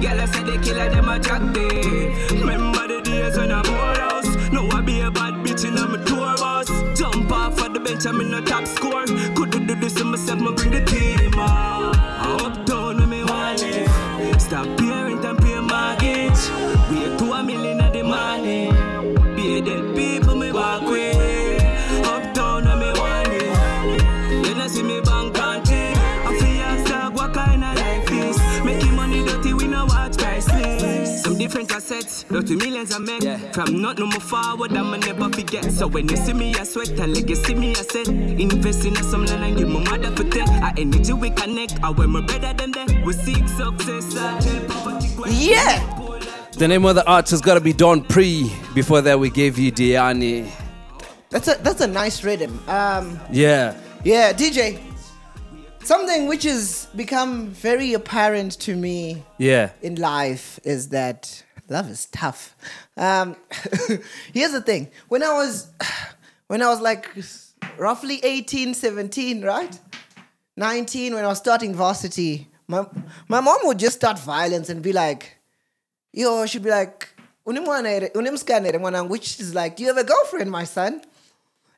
Girl, I said they killer them a jack day. Priceless. Some different assets, dirty millions I make. From not no more forward, I'ma never forget. So when you see me, I sweat, and like you see me, I said, invest in some land and give my mother for ten. I energy we connect, I wear my better than them. We seek success, I tell poverty. Yeah. the name of the artist gotta be Don Pre. Before that, we gave you Diani. That's a that's a nice rhythm. Um, Yeah. yeah, DJ. Something which has become very apparent to me Yeah. in life is that love is tough. Um, here's the thing: when I was when I was like roughly 18, 17, right? 19, when I was starting varsity, my my mom would just start violence and be like, yo, she'd be like, "Unimwana- unimscanner, mwanangu," which is like, do you have a girlfriend, my son?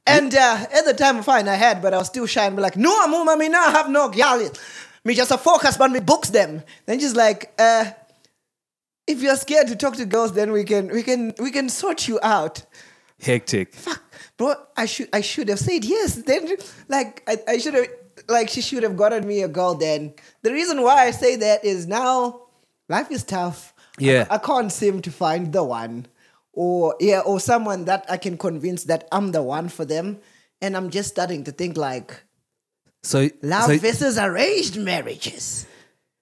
And uh, at the time, fine, I had, but I was still shy and be like, no, mama, me now I have no girl. Me just a focus, but me books them. Then she's like, uh, if you're scared to talk to girls, then we can we can we can sort you out. Hectic. Fuck, bro, I should I should have said yes. Then like I, I should have like she should have gotten me a girl then. The reason why I say that is now life is tough. Yeah. I, I can't seem to find the one. Or yeah, or someone that I can convince that I'm the one for them. And I'm just starting to think like So love so, versus arranged marriages.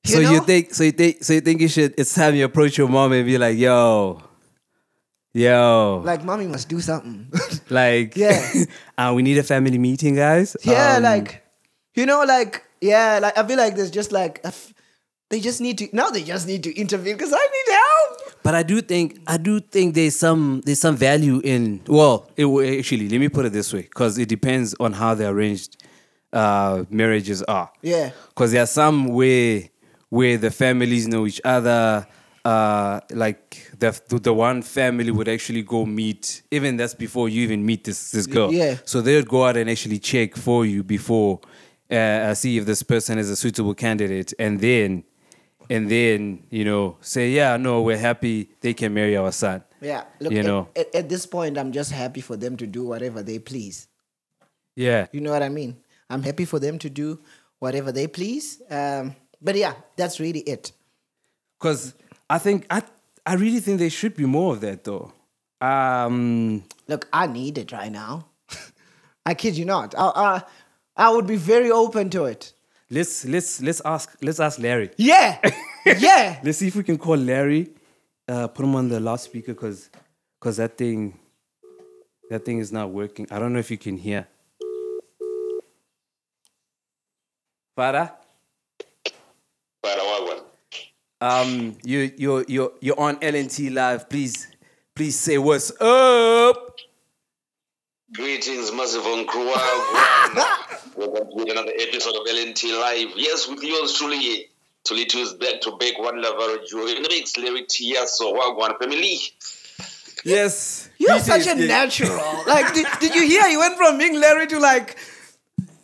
You so know? you think so you think so you think you should it's time you approach your mom and be like, yo, yo, like mommy must do something. like Yeah. uh, we need a family meeting, guys. Yeah, Um, like you know, like yeah, like I feel like there's just like a f- they just need to now they just need to intervene because I need help. But I do think I do think there's some there's some value in well it, actually let me put it this way because it depends on how the arranged uh, marriages are. Yeah. Because there are some where where the families know each other. Uh, like the the one family would actually go meet. Even that's before you even meet this this girl. Yeah. So they would go out and actually check for you before uh, see if this person is a suitable candidate, and then and then you know say yeah no we're happy they can marry our son. Yeah, look, you at- know at, at this point, I'm just happy for them to do whatever they please. yeah You know what I mean? I'm happy for them to do whatever they please. Um, but yeah, that's really it. because I think I I really think there should be more of that though. Um, Look, I need it right now. I kid you not. I, I, I would be very open to it. Let's let's let's ask let's ask Larry. Yeah, yeah. Let's see if we can call Larry. Uh, put him on the loudspeaker because because that thing that thing is not working. I don't know if you can hear. Farah, Para wagwan. um, you you you you're on LNT live. Please please say what's up. Greetings, massive on crew. Wagwan. Welcome to another episode of LNT Live. Yes, with yours truly. Tuli is back to back one lover Joe in the mix, Larry Tiaso, Wagwan family. Yes. You're such a natural. like, did, did you hear? You went from being Larry to like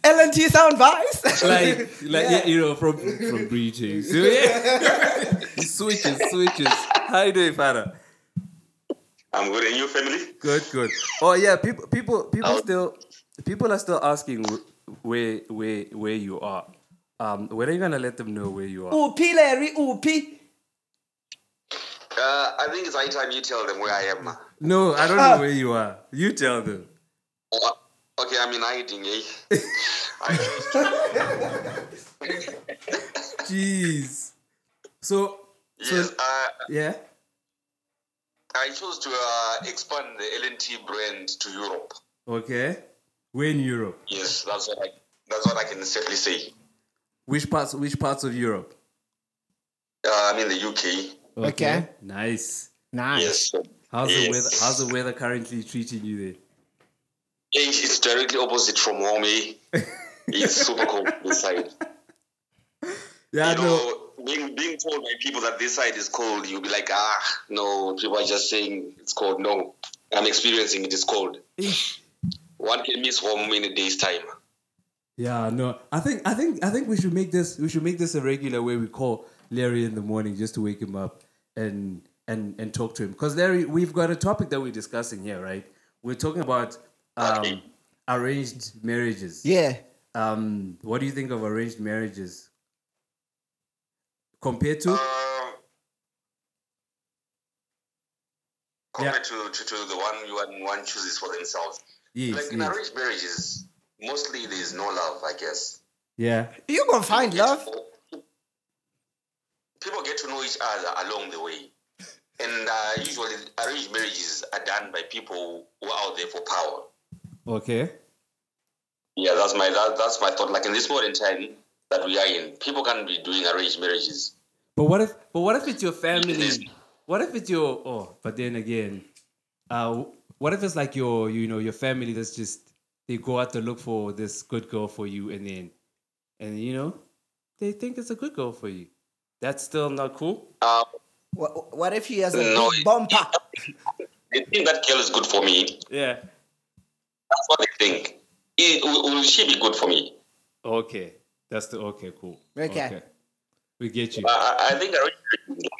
LNT sound vibes. like like yeah. you know from from greetings. So, yeah. he switches switches. How you doing, Farah? I'm good, and you family? Good, good. Oh yeah, people, people, people still, people are still asking where, where, where you are. Um, when are you gonna let them know where you are? Upi, Larry, upi. Uh, I think it's high time you tell them where I am. Uh, No, I don't know where you are. You tell them. okay, I'm in hiding, eh? I chose Jeez. So, so yes, uh, yeah. I chose to uh, expand the LNT brand to Europe. Okay. We're in Europe. Yes, that's what I, that's what I can safely say. Which parts? Which parts of Europe? Uh, I'm in the UK. Okay. Nice. Nice. Yes. How's the weather? How's the weather currently treating you there? Yeah, It's directly opposite from home. Eh? It's super cold this side. Yeah, you no. know, being, being told by people that this side is cold, you'll be like, ah, no, people are just saying it's cold. No, I'm experiencing it is cold. One can miss home in a day's time. Yeah, no. I think I think I think we should make this we should make this a regular way we call Larry in the morning just to wake him up and and and talk to him. Because Larry, we've got a topic that we're discussing here, right? We're talking about um, arranged marriages. Yeah. Um, what do you think of arranged marriages compared to? Compared to, to, to the one you and one chooses for themselves. Yes, like in arranged marriages, mostly there's no love, I guess. Yeah. You gonna find love. People get to know each other along the way. And uh, usually arranged marriages are done by people who are out there for power. Okay. Yeah, that's my that, that's my thought. Like in this modern time that we are in, people can't be doing arranged marriages. But what if but what if it's your family? What if it's your oh, but then again, uh what if it's like your you know your family that's just they go out to look for this good girl for you and then and you know they think it's a good girl for you. That's still not cool? Uh, What, what if he has a No, big bumper? they think that girl is good for me. Yeah. That's what they think. It- will, will she be good for me? Okay. That's the okay, cool. Okay. We get you. Uh, I I think arranged marriages,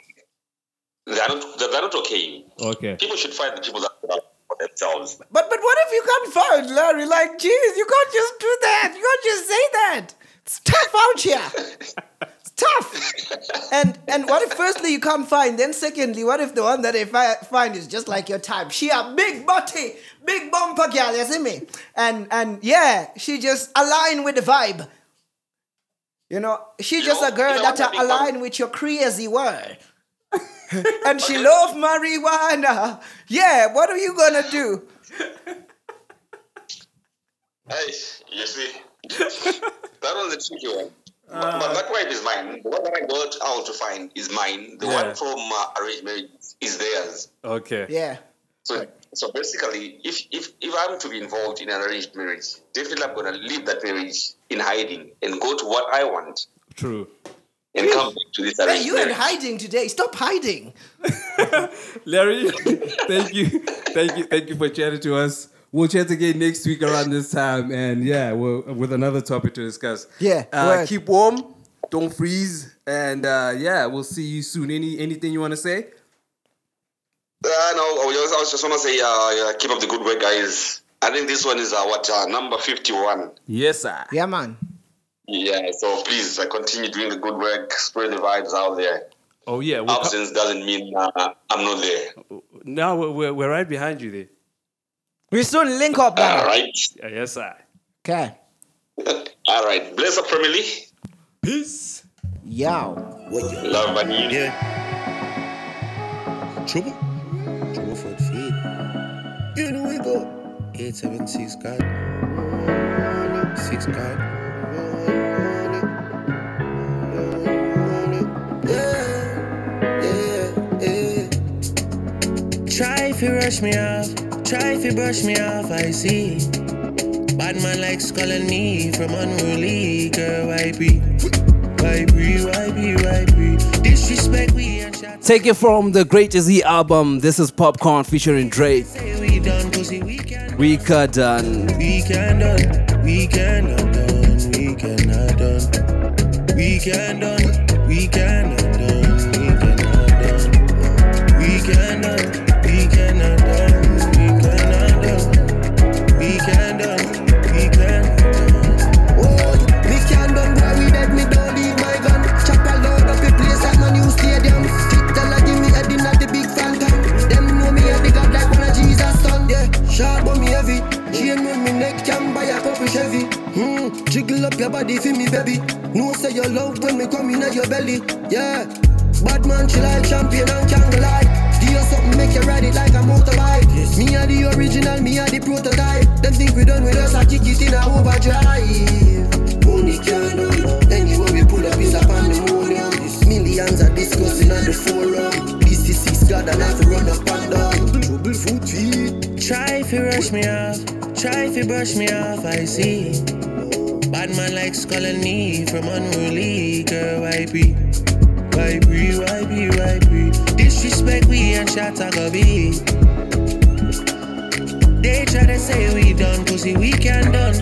they're not they're not okay. Okay. People should find the people that are for themselves. But but what if you can't find Larry? Like, geez, you can't just do that. You can't just say that. It's tough out here. It's tough. And and what if firstly you can't find? Then secondly, what if the one that they fi- find is just like your type? She a big body, big bumper girl. You see me? And and yeah, she just align with the vibe. You know, she just a girl that a align with your crazy world. and she love marijuana. Yeah, what are you gonna do? Hey, you see, that was a tricky one. but, but that wife is mine. The one that I got out to find is mine. The Yeah. one from uh, arranged marriage is theirs. Okay. Yeah. So, so basically, if, if if I'm to be involved in an arranged marriage, definitely I'm gonna leave that marriage in hiding and go to what I want True. and come back to this Hey, arranged You're marriage. hiding today. Stop hiding. Larry, thank you. Thank you. Thank you for chatting to us. We'll chat again next week around this time. And yeah, we'll, with another topic to discuss. Yeah, Uh, keep warm. Don't freeze. And uh, yeah, we'll see you soon. Any Anything you want to say? Uh, no, I was just, just want to say, uh, yeah, keep up the good work, guys. I think this one is uh, what uh, number fifty-one. Yes, sir. Yeah, man. Yeah, so please uh, continue doing the good work, spread the vibes out there. Oh, yeah. We'll co- Absence doesn't mean uh, I'm not there. no, we're, we're, we're right behind you there. We soon link up, man. All right. yes, I. Okay. All right. Bless up, Premier League. Peace. Yow. Love and unity. Trouble? The feet. You know we go. 876 card. 6 card. Yeah, yeah, yeah. Try if you rush me off, try if you brush me off, I see. Bad man likes calling me from unruly girl, why be? Why be, why be, why be? Disrespect we Take it from the Great Z album. This is Popcaan featuring Drake. we can done. We can done, we cannot done, we cannot done. We can done, we cannot done, buy Chevy. Hmm, jiggle up your body for me, baby. No say your love when me come in at your belly. Yeah, bad man chill like champion and candlelight. Do you something make you ride it like a motorbike? Me are the original, me are the prototype. Them think we done with us, I kick it in a overdrive. Money can't done. Anywhere we pull up is a pandemonium. Millions are discussing on the forum. This is six God and I have to run up and down. Trouble foot feet. Try if you rush me off, try if you brush me off, I see. Bad man likes calling me from unruly girl, why be? Why be, why be, why be? Disrespect we and shot I be. They try to say we done, pussy we can done.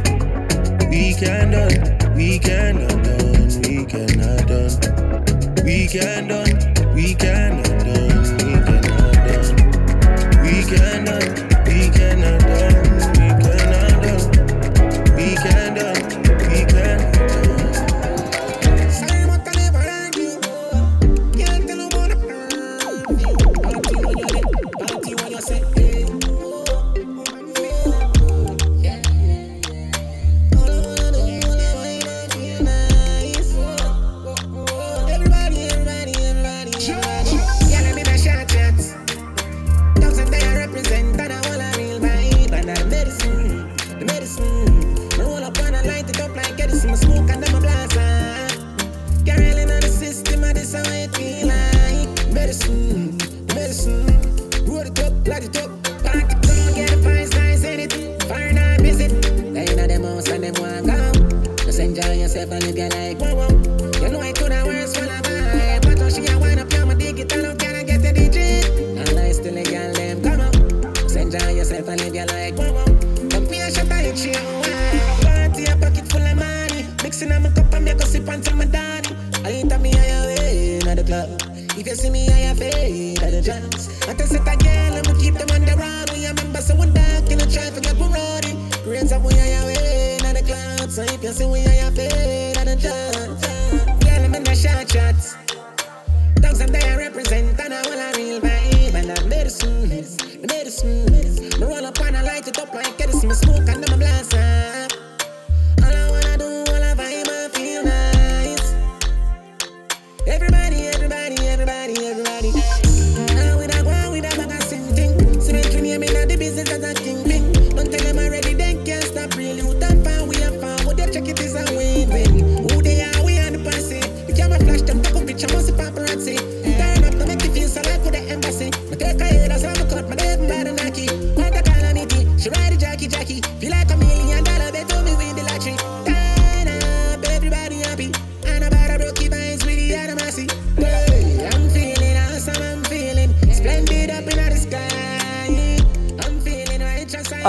We can done, we cannot done, we cannot done. We can done, we cannot done, we cannot done. We can done, we cannot done,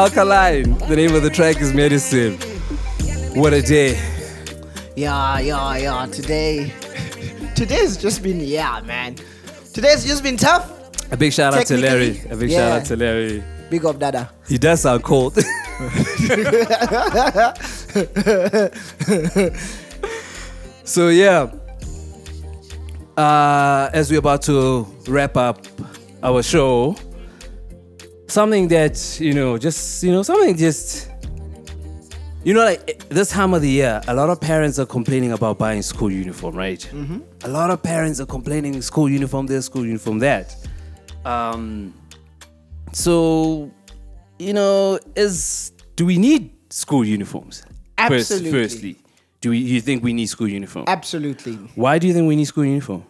Alkaline. The name of the track is Medicine. What a day. Yeah, yeah, yeah. Today, today's just been yeah, man. Today's just been tough. A big shout out to Larry. A big yeah. shout out to Larry. Big up, Dada. He does sound cold. so yeah. Uh, as we're about to wrap up our show, something that you know, just you know, something just. You know, like eh, this time of the year, a lot of parents are complaining about buying school uniform, right? Mhm. A lot of parents are complaining school uniform this, school uniform that. Um, so, you know, is do we need school uniforms? First- Absolutely. firstly, do we, you think we need school uniform? Absolutely. Why do you think we need school uniform?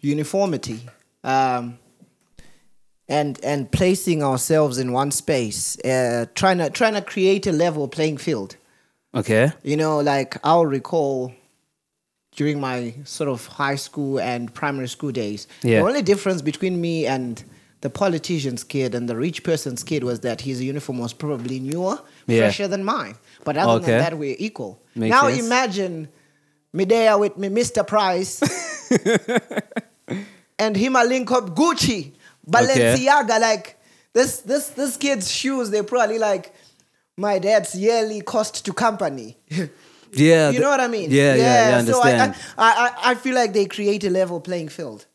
uniformity um, and and placing ourselves in one space uh, trying to trying to create a level playing field Okay. you know like i'll recall during my sort of high school and primary school days Yeah. the only difference between me and the politician's kid and the rich person's kid was that his uniform was probably newer Yeah. fresher than mine but other Okay. than that we're equal Makes now sense. imagine me there with me mr price and him a link up Gucci, Balenciaga. Like this, this, this kid's shoes. They probably like my dad's yearly cost to company. Yeah. you know what I mean? Yeah, yeah, yeah. So I, understand. I, I, I feel like they create a level playing field.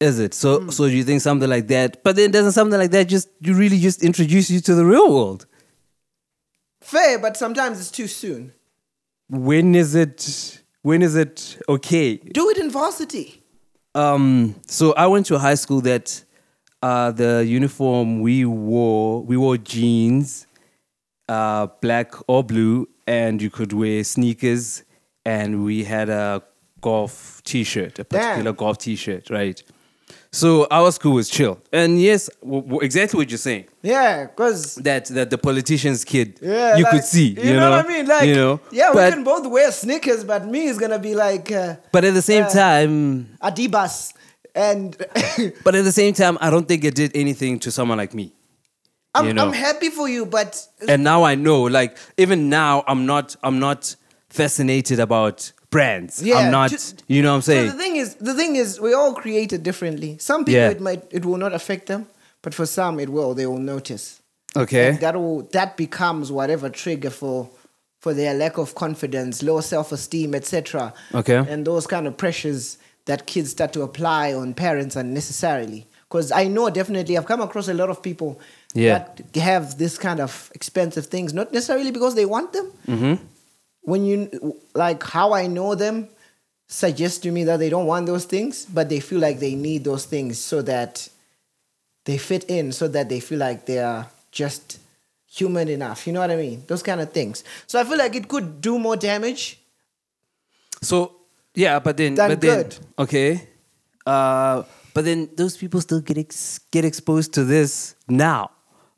Is it so? Mm. So you think something like that? But then doesn't something like that just you really just introduce you to the real world? Fair, but sometimes it's too soon. When is it? When is it okay? Do it in varsity. Um. So I went to a high school that uh, the uniform we wore we wore jeans, uh, black or blue, and you could wear sneakers, and we had a golf T-shirt, a particular golf T-shirt, right? So our school was chill, and yes, w- w- exactly what you're saying. Yeah, because that that the politician's kid yeah, you like, could see you, You know, what I mean? Like, you know yeah, we can both wear sneakers, but me is gonna be like uh, but at the same uh, time Adibas, and but at the same time i don't think it did anything to someone like me I'm, you know I'm happy for you, but and now i know like even now i'm not i'm not fascinated about brands Yeah, i'm not ju- you know what i'm saying. So the thing is, the thing is, we all created differently. Some people Yeah. it might it will not affect them, but for some it will. They will notice. okay And that will that becomes whatever trigger for for their lack of confidence, low self esteem, etc. Okay. And those kind of pressures that kids start to apply on parents unnecessarily. Because I know definitely I've come across a lot of people Yeah. that have this kind of expensive things, not necessarily because they want them, mm-hmm. when you like how I know them suggests to me that they don't want those things, but they feel like they need those things so that they fit in, so that they feel like they are just human enough. You know what I mean? Those kind of things. So I feel like it could do more damage. so yeah but then Done but then okay uh but then those people still get ex- get exposed to this now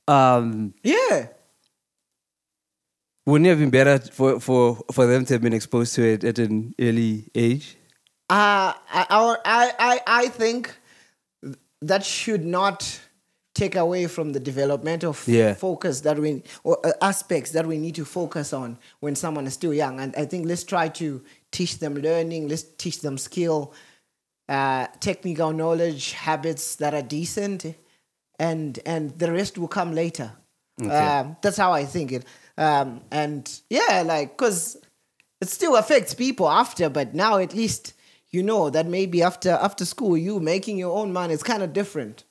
um Yeah. Wouldn't it have been better for, for, for them to have been exposed to it at an early age? Uh, I, I, I, I think that should not take away from the developmental f- Yeah. focus that we or uh, aspects that we need to focus on when someone is still young. And I think let's try to teach them learning. Let's teach them skill, uh, technical knowledge, habits that are decent, and and the rest will come later. Okay. Um, that's how I think it. Um, and yeah, like because it still affects people after, but now at least you know that maybe after after school you making your own money is kind of different.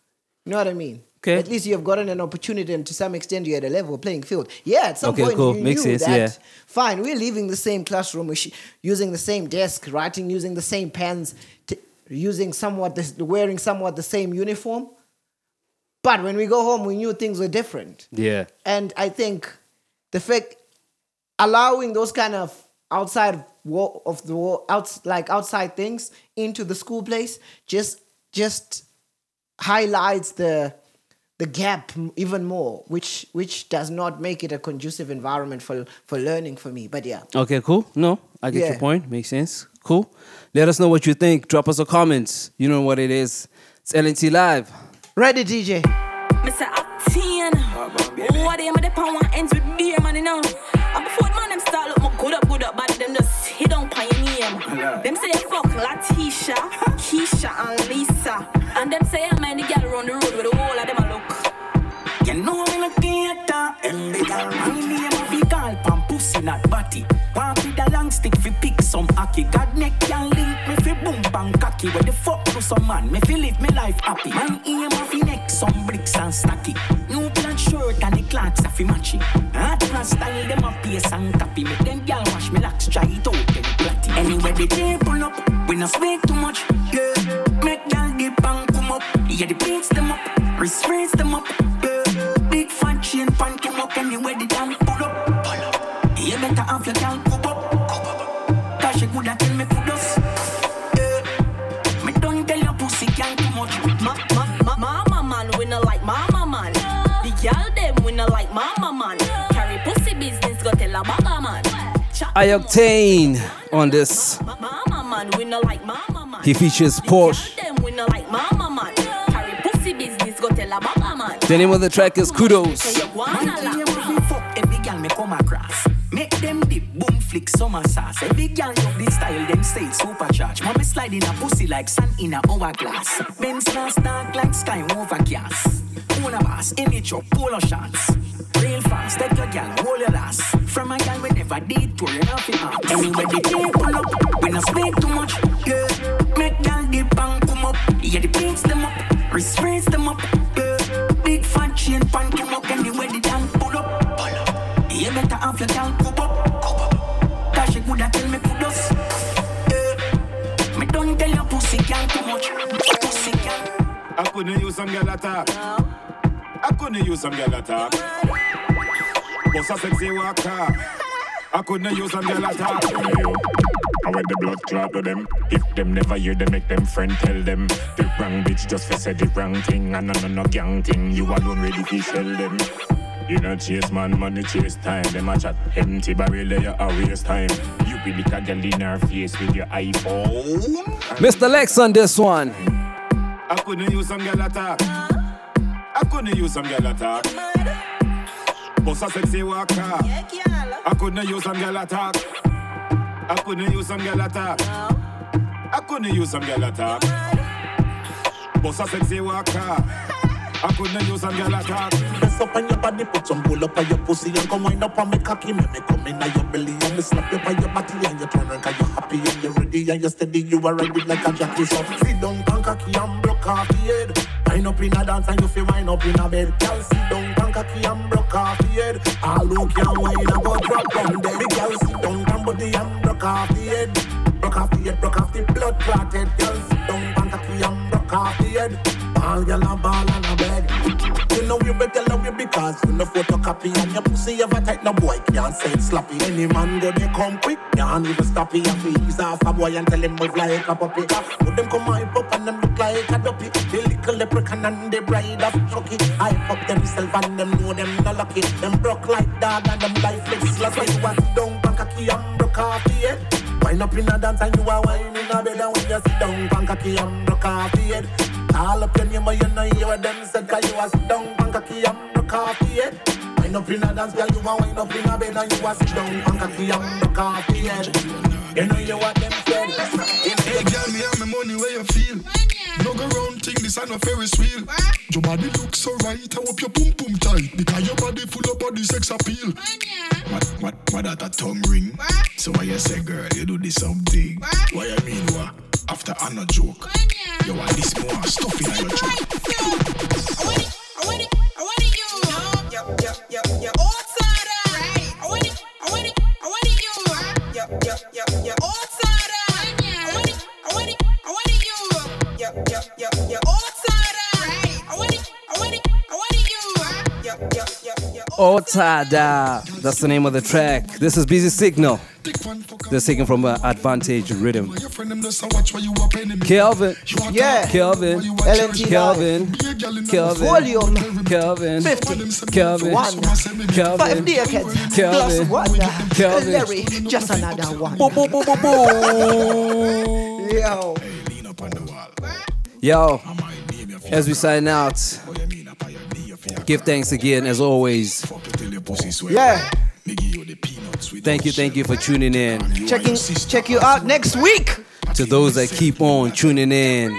You know what I mean? Okay. At least you have gotten an opportunity, and to some extent, you're at a level playing field. Yeah, at some Okay, point cool. you Makes knew sense, that. yeah. Fine, we're leaving the same classroom, we're sh- using the same desk, writing using the same pens, t- using somewhat the, wearing somewhat the same uniform. But when we go home, we knew things were different. Yeah. And I think the fact allowing those kind of outside wo- of the wo- outs like outside things into the school place just just highlights the the gap even more, which which does not make it a conducive environment for for learning for me. But yeah, Okay, cool. No, I get Yeah. your point. Makes sense. Cool. Let us know what you think. Drop us a comment. You know what it is. It's LNT Live. ready, DJ. Mr. Octane. What am I the power ends with beer, man, you know? And before the man them start look more good up, good up, but them just hit on your name. Them say fuck Latisha, Keisha, and Lisa. And them say I'm the girl run the road with the whole of them a look. You know me look theater And the girl my name of the call Pam pussy not batty Walk with a long stick fi pick some hockey God neck can link me fi boom bang cocky Where the fuck to some man Me fi live me life happy Man aim of the neck some bricks and stacky New plant shirt and the clocks a fi match it. Hot cross style them a pace and copy. Make them gal wash me locks try it out them platty. Anyway the day pull up, we no speak too much. Yeah, make gal dip and come up. Yeah, the beats them up, wrist them up. Yeah, big fat chain pan come up. Anyway the damn pull up, pull up. You better have your gal cup up, cup up. Cause she coulda tell me kudos. Yeah, me don't tell your pussy can't too much. Ma, ma, ma, mama man, we no like mama man. The girl them we no like mama man. Carry pussy business, go tell a baba man. I Octane on this. Mama man, we like mama man. He features Porsche. The name of the track is Kudos. Make them dip, boom, flick, summer sauce. Every gal love this style, them it's supercharged. Mommy slide in a pussy like sun in a hourglass. Benz glass dark like sky overcast. Una bass, image up, polo shots. Real fast, take your gal, hold your ass. From a gal we never did enough in ass. Anyway, the day pull up, we not speak too much. Yeah, make gal dip and come up. Yeah, the beats them up, wrist raise them up. Some girl attack. I couldn't use some girl attack. Boss a sexy walker. I couldn't use some girl attack. I want the blood clot to them. If them never hear them, make them friend tell them. The wrong bitch just for say the wrong thing. And no, no, no gang thing. You alone ready to shell them. You know chase man, money chase time. Them a chat empty barrel, they a waste time. You be like a girl in her face with your iPhone. Mr. Lex on this one. I couldn't use some girl attack. I couldn't use some girl attack. Boss a sexy walker. I couldn't use some girl attack. I couldn't use some girl attack. I couldn't use some girl attack. Boss a sexy walker. I couldn't use some girl attack. Mess up on your body, put some pull up on your pussy and come wind up on me cocky. Make me come in on your belly and me slap you by your body and you turn around 'cause you happy and you ready and you steady. You are ready like a jockey. So sit down, pan cocky and off the head. Wind up in a dance and you feel wind up in a bed. Girl, sit down, pan cocky and broke off the head. All who can wine and go drop down dead. Girl, sit down, pan body and broke off the head. Broke off the head, broke off the blood clotted. Girl, sit down, pan cocky and broke off the head. All girl a ball and a beg. You know you better love you because you no photocopy and your pussy ever tight. No boy can't say it sloppy. Any man go they come quick, can't even stop it. You ease off a boy and tell him move like a puppy. Put them come hype up and them look like a duppy. The little leprechaun and the bride of Chucky. Hype up themselves and them know them not lucky. Them broke like dog and them lifeless. Last when you was down, key and broke off the head. Wind up in a dance and you are whining in a bed and when you sit down, pan cocky and broke off the head. Call up your name but you know you what them said cause you a sit down, pan cocky and broke off the head. Wind up in a dance, girl, you a wind up in a bed and you a sit down, pan cocky and broke off the head. You know you what them said. Hey, girl, me have my money where you feel. No go round thing, this I no Ferris wheel. Your body looks so right, I hope your boom boom tight. Because your body full of body sex appeal. What, what, what that a tongue ring? So why you say, girl, you do this something? Why you mean what? After another joke. Yo, busy signal. Stop it, I don't know. I want it. I want it. I want it. You are stopping. I no joke. You want this more stuff in your joke. Otada. That's the name of the track. This is Busy Signal. This taken from uh, Advantage Rhythm. Your friend them just a watch while you a penny me. Kelvin. Yeah. Kelvin. LNT Kelvin. Kelvin. Volume. Kelvin. 50. Kelvin. One. Kelvin. Five decades. Plus Kelvin. one. Kelvin. Larry, just another one. Yo. Yo, as we sign out, give thanks again as always. Yeah. Thank you, thank you for tuning in. Checking, check you out next week. To those that keep on tuning in,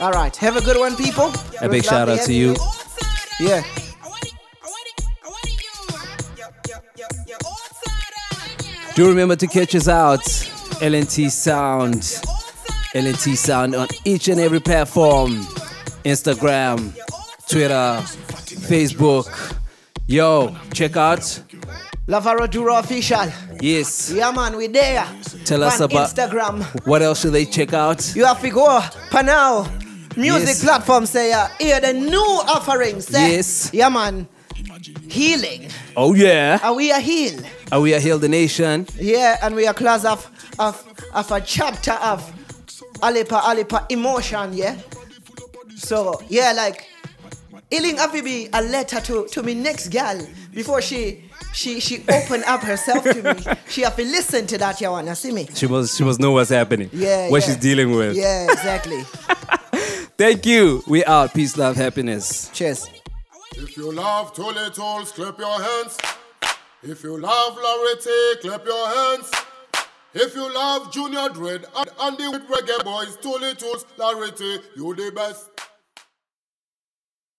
All right. Have a good one, people. a big shout out to you. Yeah. Do remember to catch us out, LNT Sound, LNT Sound on each and every platform Instagram, Twitter, Facebook. Yo, check out. Lavaro Duro official. Yes. Yeah, man, we there. Tell us about Instagram. what else should they check out? You have to go panel music Yes. platform say uh, hear the new offerings. Say, Yes. Yeah, man. Healing. Oh yeah. Are we a heal? Are we a Heal the Nation? Yeah, and we are class of of of a chapter of Alipa Alipa emotion, yeah. So yeah, like healing have to be a letter to to me next gal before she she she open up herself to me. She have to listen to that, you wanna see me? She was she was know what's happening. Yeah, What yeah. she's dealing with. Yeah, exactly. Thank you. We out. Peace, love, happiness. Cheers. If you love Tuli Tools, clap your hands. If you love Larity, clap your hands. If you love Junior Dread and, and the reggae boys, Tuli Tools, Larity, you the best.